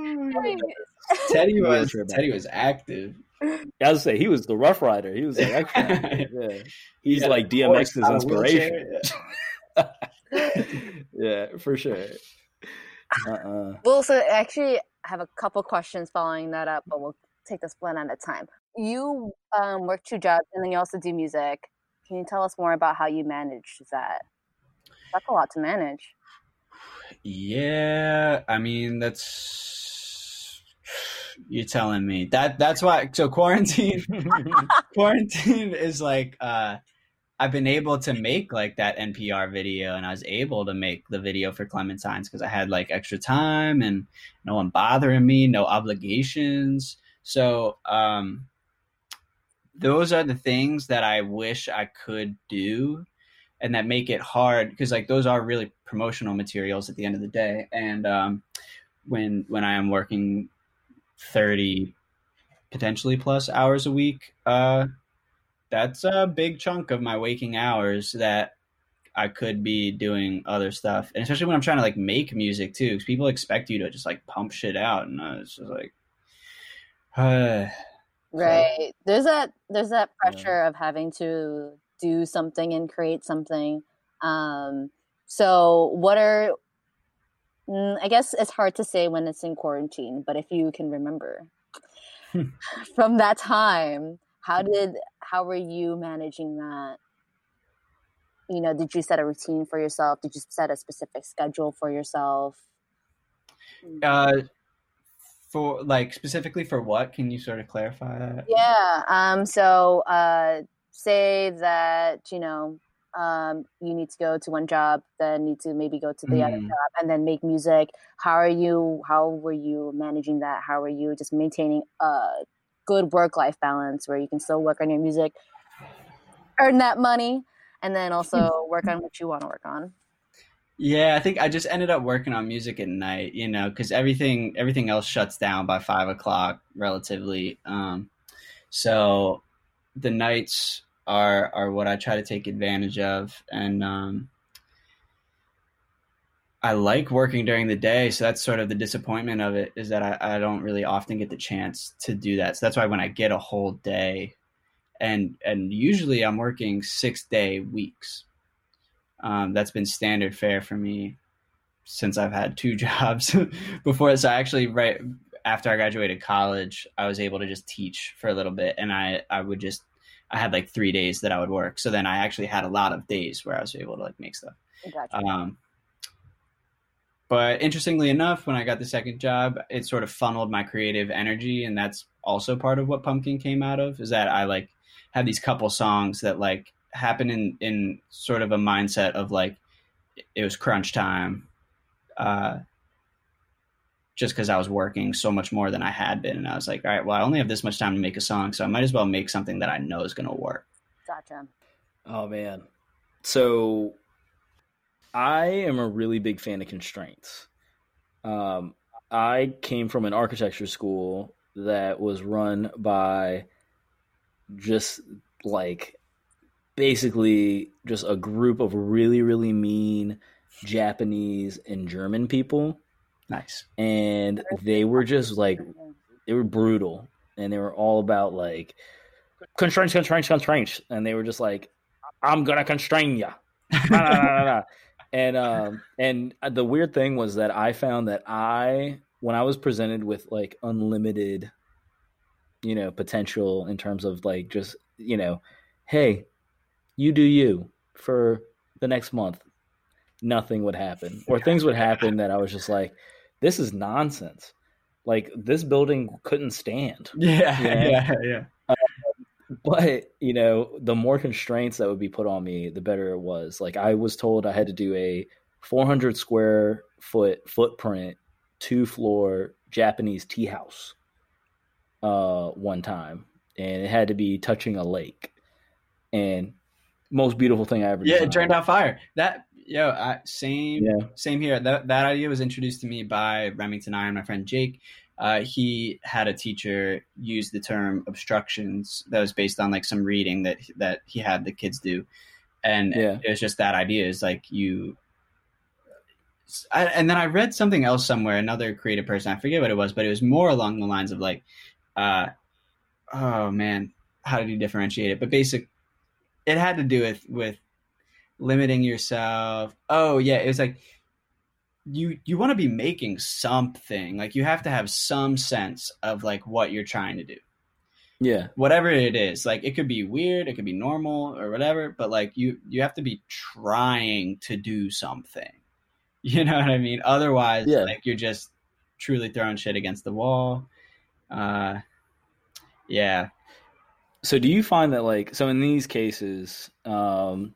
Teddy was Teddy was active. Yeah, I was say he was the Rough Rider. He was like yeah. He's yeah, like DMX's inspiration. yeah, for sure. Uh-uh. Well, so actually, I have a couple questions following that up, but we'll take this one at a time. You um, work two jobs, and then you also do music. Can you tell us more about how you manage that? That's a lot to manage. Yeah, I mean that's you're telling me that that's why. So quarantine, quarantine is like uh, I've been able to make like that NPR video, and I was able to make the video for Clementines because I had like extra time and no one bothering me, no obligations. So um, those are the things that I wish I could do and that make it hard because like those are really promotional materials at the end of the day and um, when when i am working 30 potentially plus hours a week uh, that's a big chunk of my waking hours that i could be doing other stuff and especially when i'm trying to like make music too because people expect you to just like pump shit out and uh, it's just like uh, right so, there's that there's that pressure yeah. of having to do something and create something. Um, so, what are, mm, I guess it's hard to say when it's in quarantine, but if you can remember, from that time, how did how were you managing that? You know, did you set a routine for yourself? Did you set a specific schedule for yourself? Uh, for like specifically for what? Can you sort of clarify that? Yeah. Um. So, uh, say that you know um, you need to go to one job, then need to maybe go to the mm. other job, and then make music. How are you? How were you managing that? How are you just maintaining a good work life balance where you can still work on your music, earn that money, and then also work on what you want to work on? Yeah, I think I just ended up working on music at night, you know, because everything everything else shuts down by five o'clock relatively. Um, so the nights are are what I try to take advantage of, and um, I like working during the day. So that's sort of the disappointment of it is that I, I don't really often get the chance to do that. So that's why when I get a whole day, and and usually I'm working six day weeks. Um, that's been standard fare for me since I've had two jobs before. So I actually right after I graduated college, I was able to just teach for a little bit, and I I would just I had like three days that I would work. So then I actually had a lot of days where I was able to like make stuff. Gotcha. Um, but interestingly enough, when I got the second job, it sort of funneled my creative energy, and that's also part of what Pumpkin came out of. Is that I like had these couple songs that like happen in in sort of a mindset of like it was crunch time. Uh, just because I was working so much more than I had been. And I was like, all right, well, I only have this much time to make a song, so I might as well make something that I know is going to work. Gotcha. Oh, man. So I am a really big fan of constraints. Um, I came from an architecture school that was run by just like basically just a group of really, really mean Japanese and German people Nice. And they were just like they were brutal and they were all about like constraints, constraints, constraints. And they were just like, I'm gonna constrain you. and um and the weird thing was that I found that I when I was presented with like unlimited, you know, potential in terms of like just, you know, hey, you do you for the next month nothing would happen or things would happen that I was just like, this is nonsense. Like this building couldn't stand. Yeah, you know? yeah, yeah. Uh, but you know, the more constraints that would be put on me, the better it was. Like I was told I had to do a 400 square foot footprint, two floor Japanese tea house, uh, one time, and it had to be touching a lake, and most beautiful thing I ever. Yeah, designed. it turned out fire. That Yo, I, same, yeah. same here. That that idea was introduced to me by Remington Iron, my friend Jake. Uh, he had a teacher use the term obstructions that was based on like some reading that that he had the kids do, and yeah. it was just that idea is like you. I, and then I read something else somewhere, another creative person, I forget what it was, but it was more along the lines of like, uh, oh man, how did he differentiate it? But basic, it had to do with with limiting yourself. Oh yeah, it was like you you want to be making something. Like you have to have some sense of like what you're trying to do. Yeah. Whatever it is. Like it could be weird, it could be normal or whatever, but like you you have to be trying to do something. You know what I mean? Otherwise, yeah. like you're just truly throwing shit against the wall. Uh yeah. So do you find that like so in these cases um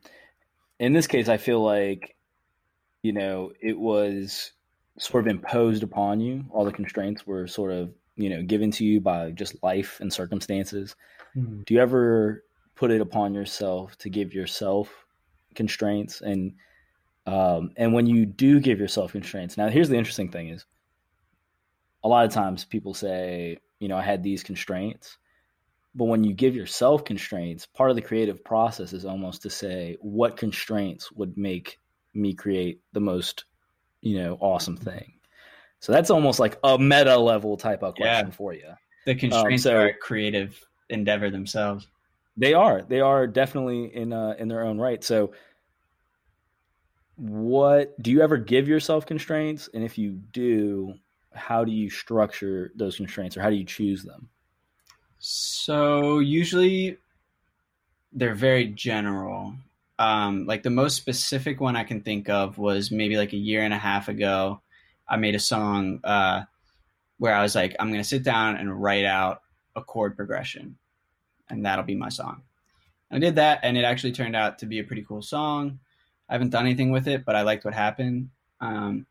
in this case, I feel like, you know, it was sort of imposed upon you. All the constraints were sort of, you know, given to you by just life and circumstances. Mm-hmm. Do you ever put it upon yourself to give yourself constraints and um, and when you do give yourself constraints now here's the interesting thing is a lot of times people say you know i had these constraints but when you give yourself constraints, part of the creative process is almost to say, what constraints would make me create the most, you know, awesome thing? So that's almost like a meta level type of question yeah. for you. The constraints um, so, are a creative endeavor themselves. They are. They are definitely in uh, in their own right. So what do you ever give yourself constraints and if you do how do you structure those constraints or how do you choose them So usually they're very general. Um, like the most specific one I can think of was maybe like a year and a half ago. I made a song uh, where I was like, I'm going to sit down and write out a chord progression, and that'll be my song. I did that, and it actually turned out to be a pretty cool song. I haven't done anything with it, but I liked what happened. Um,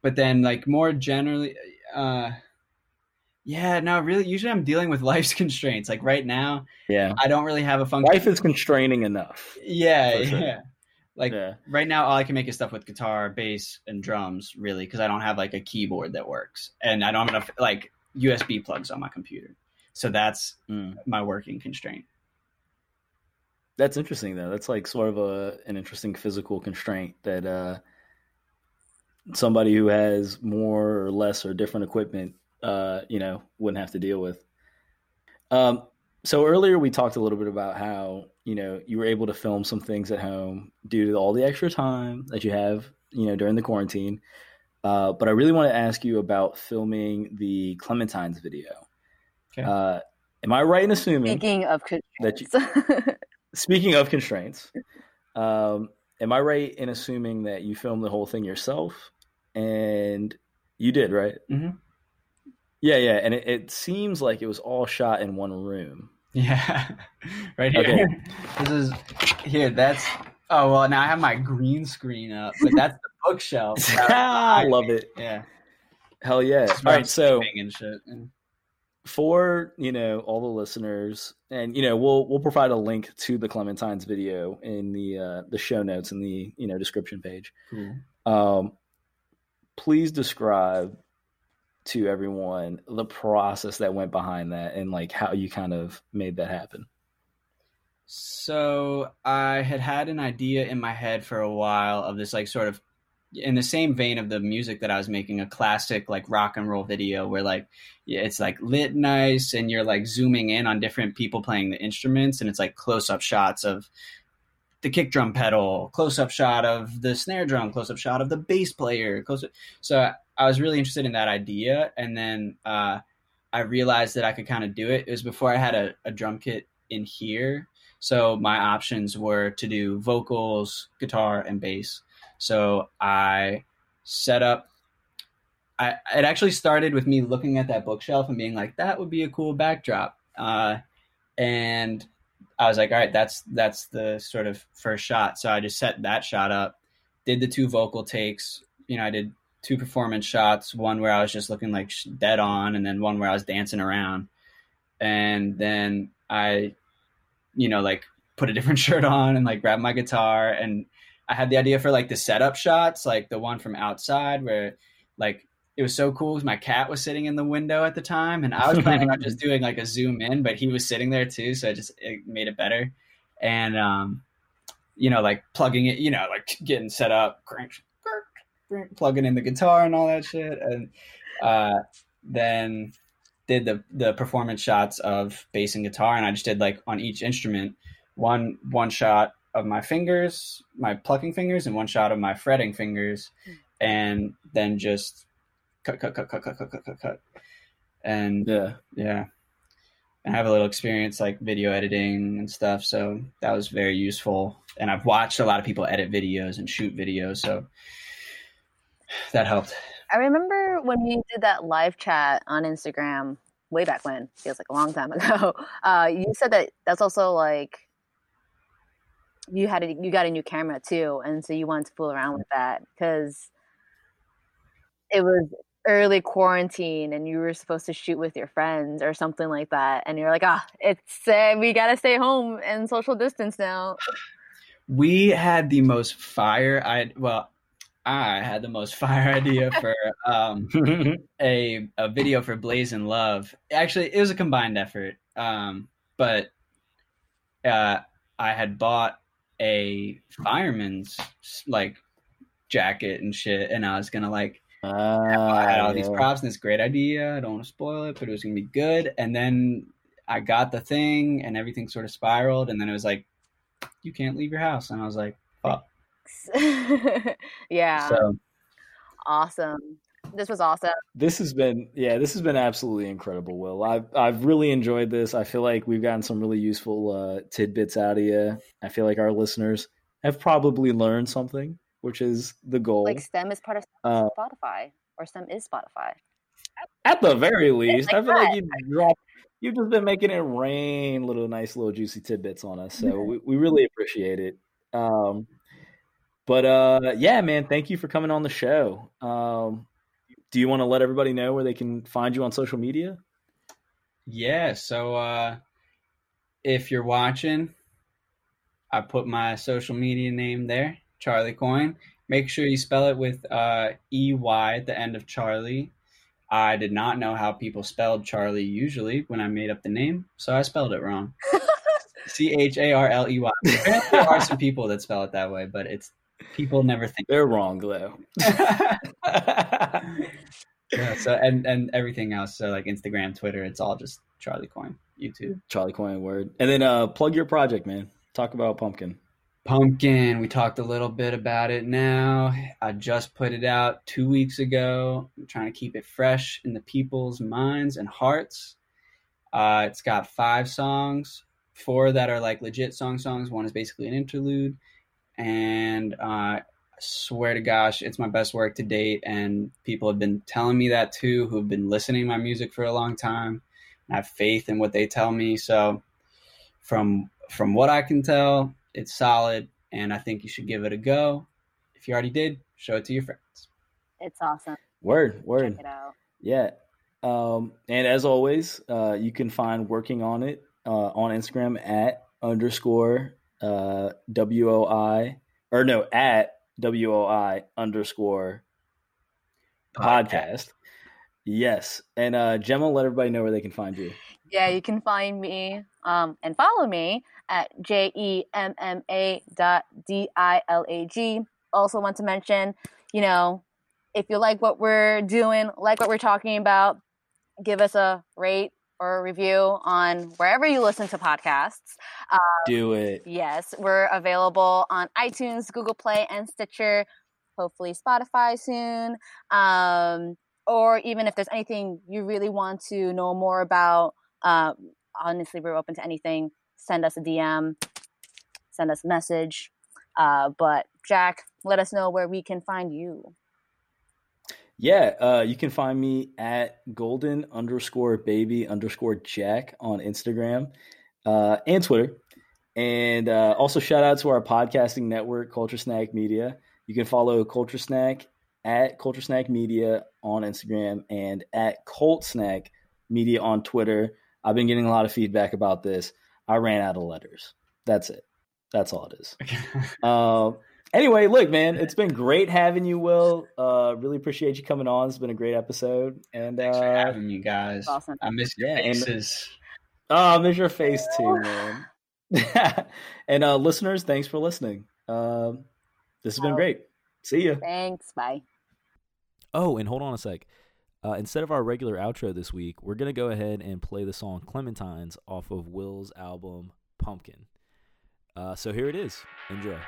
but then, like more generally, uh, yeah, no, really. Usually, I'm dealing with life's constraints. Like right now, Yeah. I don't really have a function. Life is constraining enough. yeah, sure. yeah. Like yeah. right now, all I can make is stuff with guitar, bass, and drums. Really, because I don't have like a keyboard that works, and I don't have enough like USB plugs on my computer. So that's Mm. my working constraint. That's interesting though. That's like sort of a an interesting physical constraint that uh somebody who has more or less or different equipment uh, you know, wouldn't have to deal with. Um so earlier we talked a little bit about how, you know, you were able to film some things at home due to all the extra time that you have, you know, during the quarantine. Uh, but I really want to ask you about filming the Clementines video. Okay. Uh, am I right in assuming Speaking of that you, constraints. speaking of constraints, um, am I right in assuming that you filmed the whole thing yourself? And you did, right? Mhm. Yeah, yeah. And it, it seems like it was all shot in one room. Yeah, right here. Okay. This is here. That's oh well. Now I have my green screen up, but that's the bookshelf. I love it. Yeah. Hell yeah. All right, so. For you know all the listeners, and you know we'll we'll provide a link to the Clementines video in the uh, the show notes in the you know description page. Cool. Um, please describe to everyone the process that went behind that and like how you kind of made that happen. So I had had an idea in my head for a while of this like sort of in the same vein of the music that I was making a classic like rock and roll video where like it's like lit nice and you're like zooming in on different people playing the instruments and it's like close up shots of the kick drum pedal, close up shot of the snare drum, close up shot of the bass player, close up. So I was really interested in that idea and then uh I realized that I could kind of do it. It was before I had a, a drum kit in here. So my options were to do vocals, guitar, and bass. So I set up. I it actually started with me looking at that bookshelf and being like, that would be a cool backdrop. Uh, and I was like, all right, that's that's the sort of first shot. So I just set that shot up, did the two vocal takes. You know, I did two performance shots, one where I was just looking like dead on, and then one where I was dancing around. And then I, you know, like put a different shirt on and like grab my guitar. And I had the idea for like the setup shots, like the one from outside where like it was so cool my cat was sitting in the window at the time and I was planning on just doing like a zoom in, but he was sitting there too. So it just it made it better. And, um, you know, like plugging it, you know, like getting set up, crank, plugging in the guitar and all that shit. And uh, then did the the performance shots of bass and guitar, and I just did like on each instrument one one shot of my fingers, my plucking fingers, and one shot of my fretting fingers, and then just cut, cut, cut, cut, cut, cut, cut, cut, cut, and Yeah. yeah. And I have a little experience like video editing and stuff, so that was very useful. And I've watched a lot of people edit videos and shoot videos, so that helped. I remember when we did that live chat on Instagram way back when, feels like a long time ago. Uh, you said that that's also like you had a, you got a new camera too, and so you wanted to fool around with that because it was early quarantine and you were supposed to shoot with your friends or something like that, and you're like, ah, it's uh, we gotta stay home and social distance now. We had the most fire. I well, I had the most fire idea for um, a a video for Blaze and Love. Actually, it was a combined effort. Um, but uh, I had bought a fireman's like jacket and shit, and I was gonna like I had all these Ah, props and this great idea. I don't want to spoil it, but it was gonna be good. And then I got the thing, and everything sort of spiraled. And then it was like, you can't leave your house, and I was like, fuck. yeah, So awesome. This was awesome. This has been yeah, this has been absolutely incredible, Will. I've I've really enjoyed this. I feel like we've gotten some really useful uh, tidbits out of you. I feel like our listeners have probably learned something, which is the goal. Like STEM is part of Uh, Spotify, or STEM is Spotify. At the very least, like I feel like that. you drop. You've just been making it rain little nice little juicy tidbits on us, so we, we really appreciate it. Um, but uh, yeah, man, thank you for coming on the show. Um, do you want to let everybody know where they can find you on social media? Yeah, so uh, if you're watching, I put my social media name there, Charley Coin. Make sure you spell it with uh, EY at the end of Charlie. I did not know how people spelled Charlie usually when I made up the name, so I spelled it wrong. C H A R L E Y. There are some people that spell it that way, but it's people never think. They're wrong though. yeah, so and and everything else, so like Instagram, Twitter, it's all just Charley Coin. YouTube. Charley Coin word, and then uh, plug your project, man. Talk about Pumpkin. Pumpkin, we talked a little bit about it now. I just put it out two weeks ago. I'm trying to keep it fresh in the people's minds and hearts. Uh, it's got five songs, four that are like legit song songs. One is basically an interlude. And uh, I swear to gosh, it's my best work to date. And people have been telling me that too, who have been listening to my music for a long time. I have faith in what they tell me. So from from what I can tell, it's solid, and I think you should give it a go. If you already did, show it to your friends. It's awesome. Word, word. Check it out. Yeah. Um, and as always, uh, you can find working on it uh, on Instagram at underscore uh, WOI or no, at WOI underscore podcast. Yes. And uh, Gemma, let everybody know where they can find you. Yeah, you can find me um, and follow me at J E M M A dot D I L A G. Also, want to mention, you know, if you like what we're doing, like what we're talking about, give us a rate or a review on wherever you listen to podcasts. Uh, Do it. yes, we're available on iTunes, Google Play, and Stitcher. Hopefully, Spotify soon. Um, or even if there's anything you really want to know more about, uh, honestly, we're open to anything. Send us a DM, send us a message. Uh, but Jack, let us know where we can find you. Yeah, uh, you can find me at golden underscore baby underscore jack on Instagram uh, and Twitter. And uh, also shout out to our podcasting network, Culture Snack Media. You can follow Culture Snack at Culture Snack Media on Instagram and at Cult Snack Media on Twitter. I've been getting a lot of feedback about this. I ran out of letters. That's it. That's all it is. Uh, anyway, look, man, it's been great having you, Will. Uh, really appreciate you coming on. It's been a great episode. And Thanks for uh, having me, guys. Awesome. I miss your Yeah, and- oh, I miss your face too, man. and uh, listeners, thanks for listening. Um, this has been great. See you. Thanks. Bye. Oh, and hold on a sec. Uh, instead of our regular outro this week, we're going to go ahead and play the song Clementines off of Will's album Pumpkin. Uh, so here it is. Enjoy.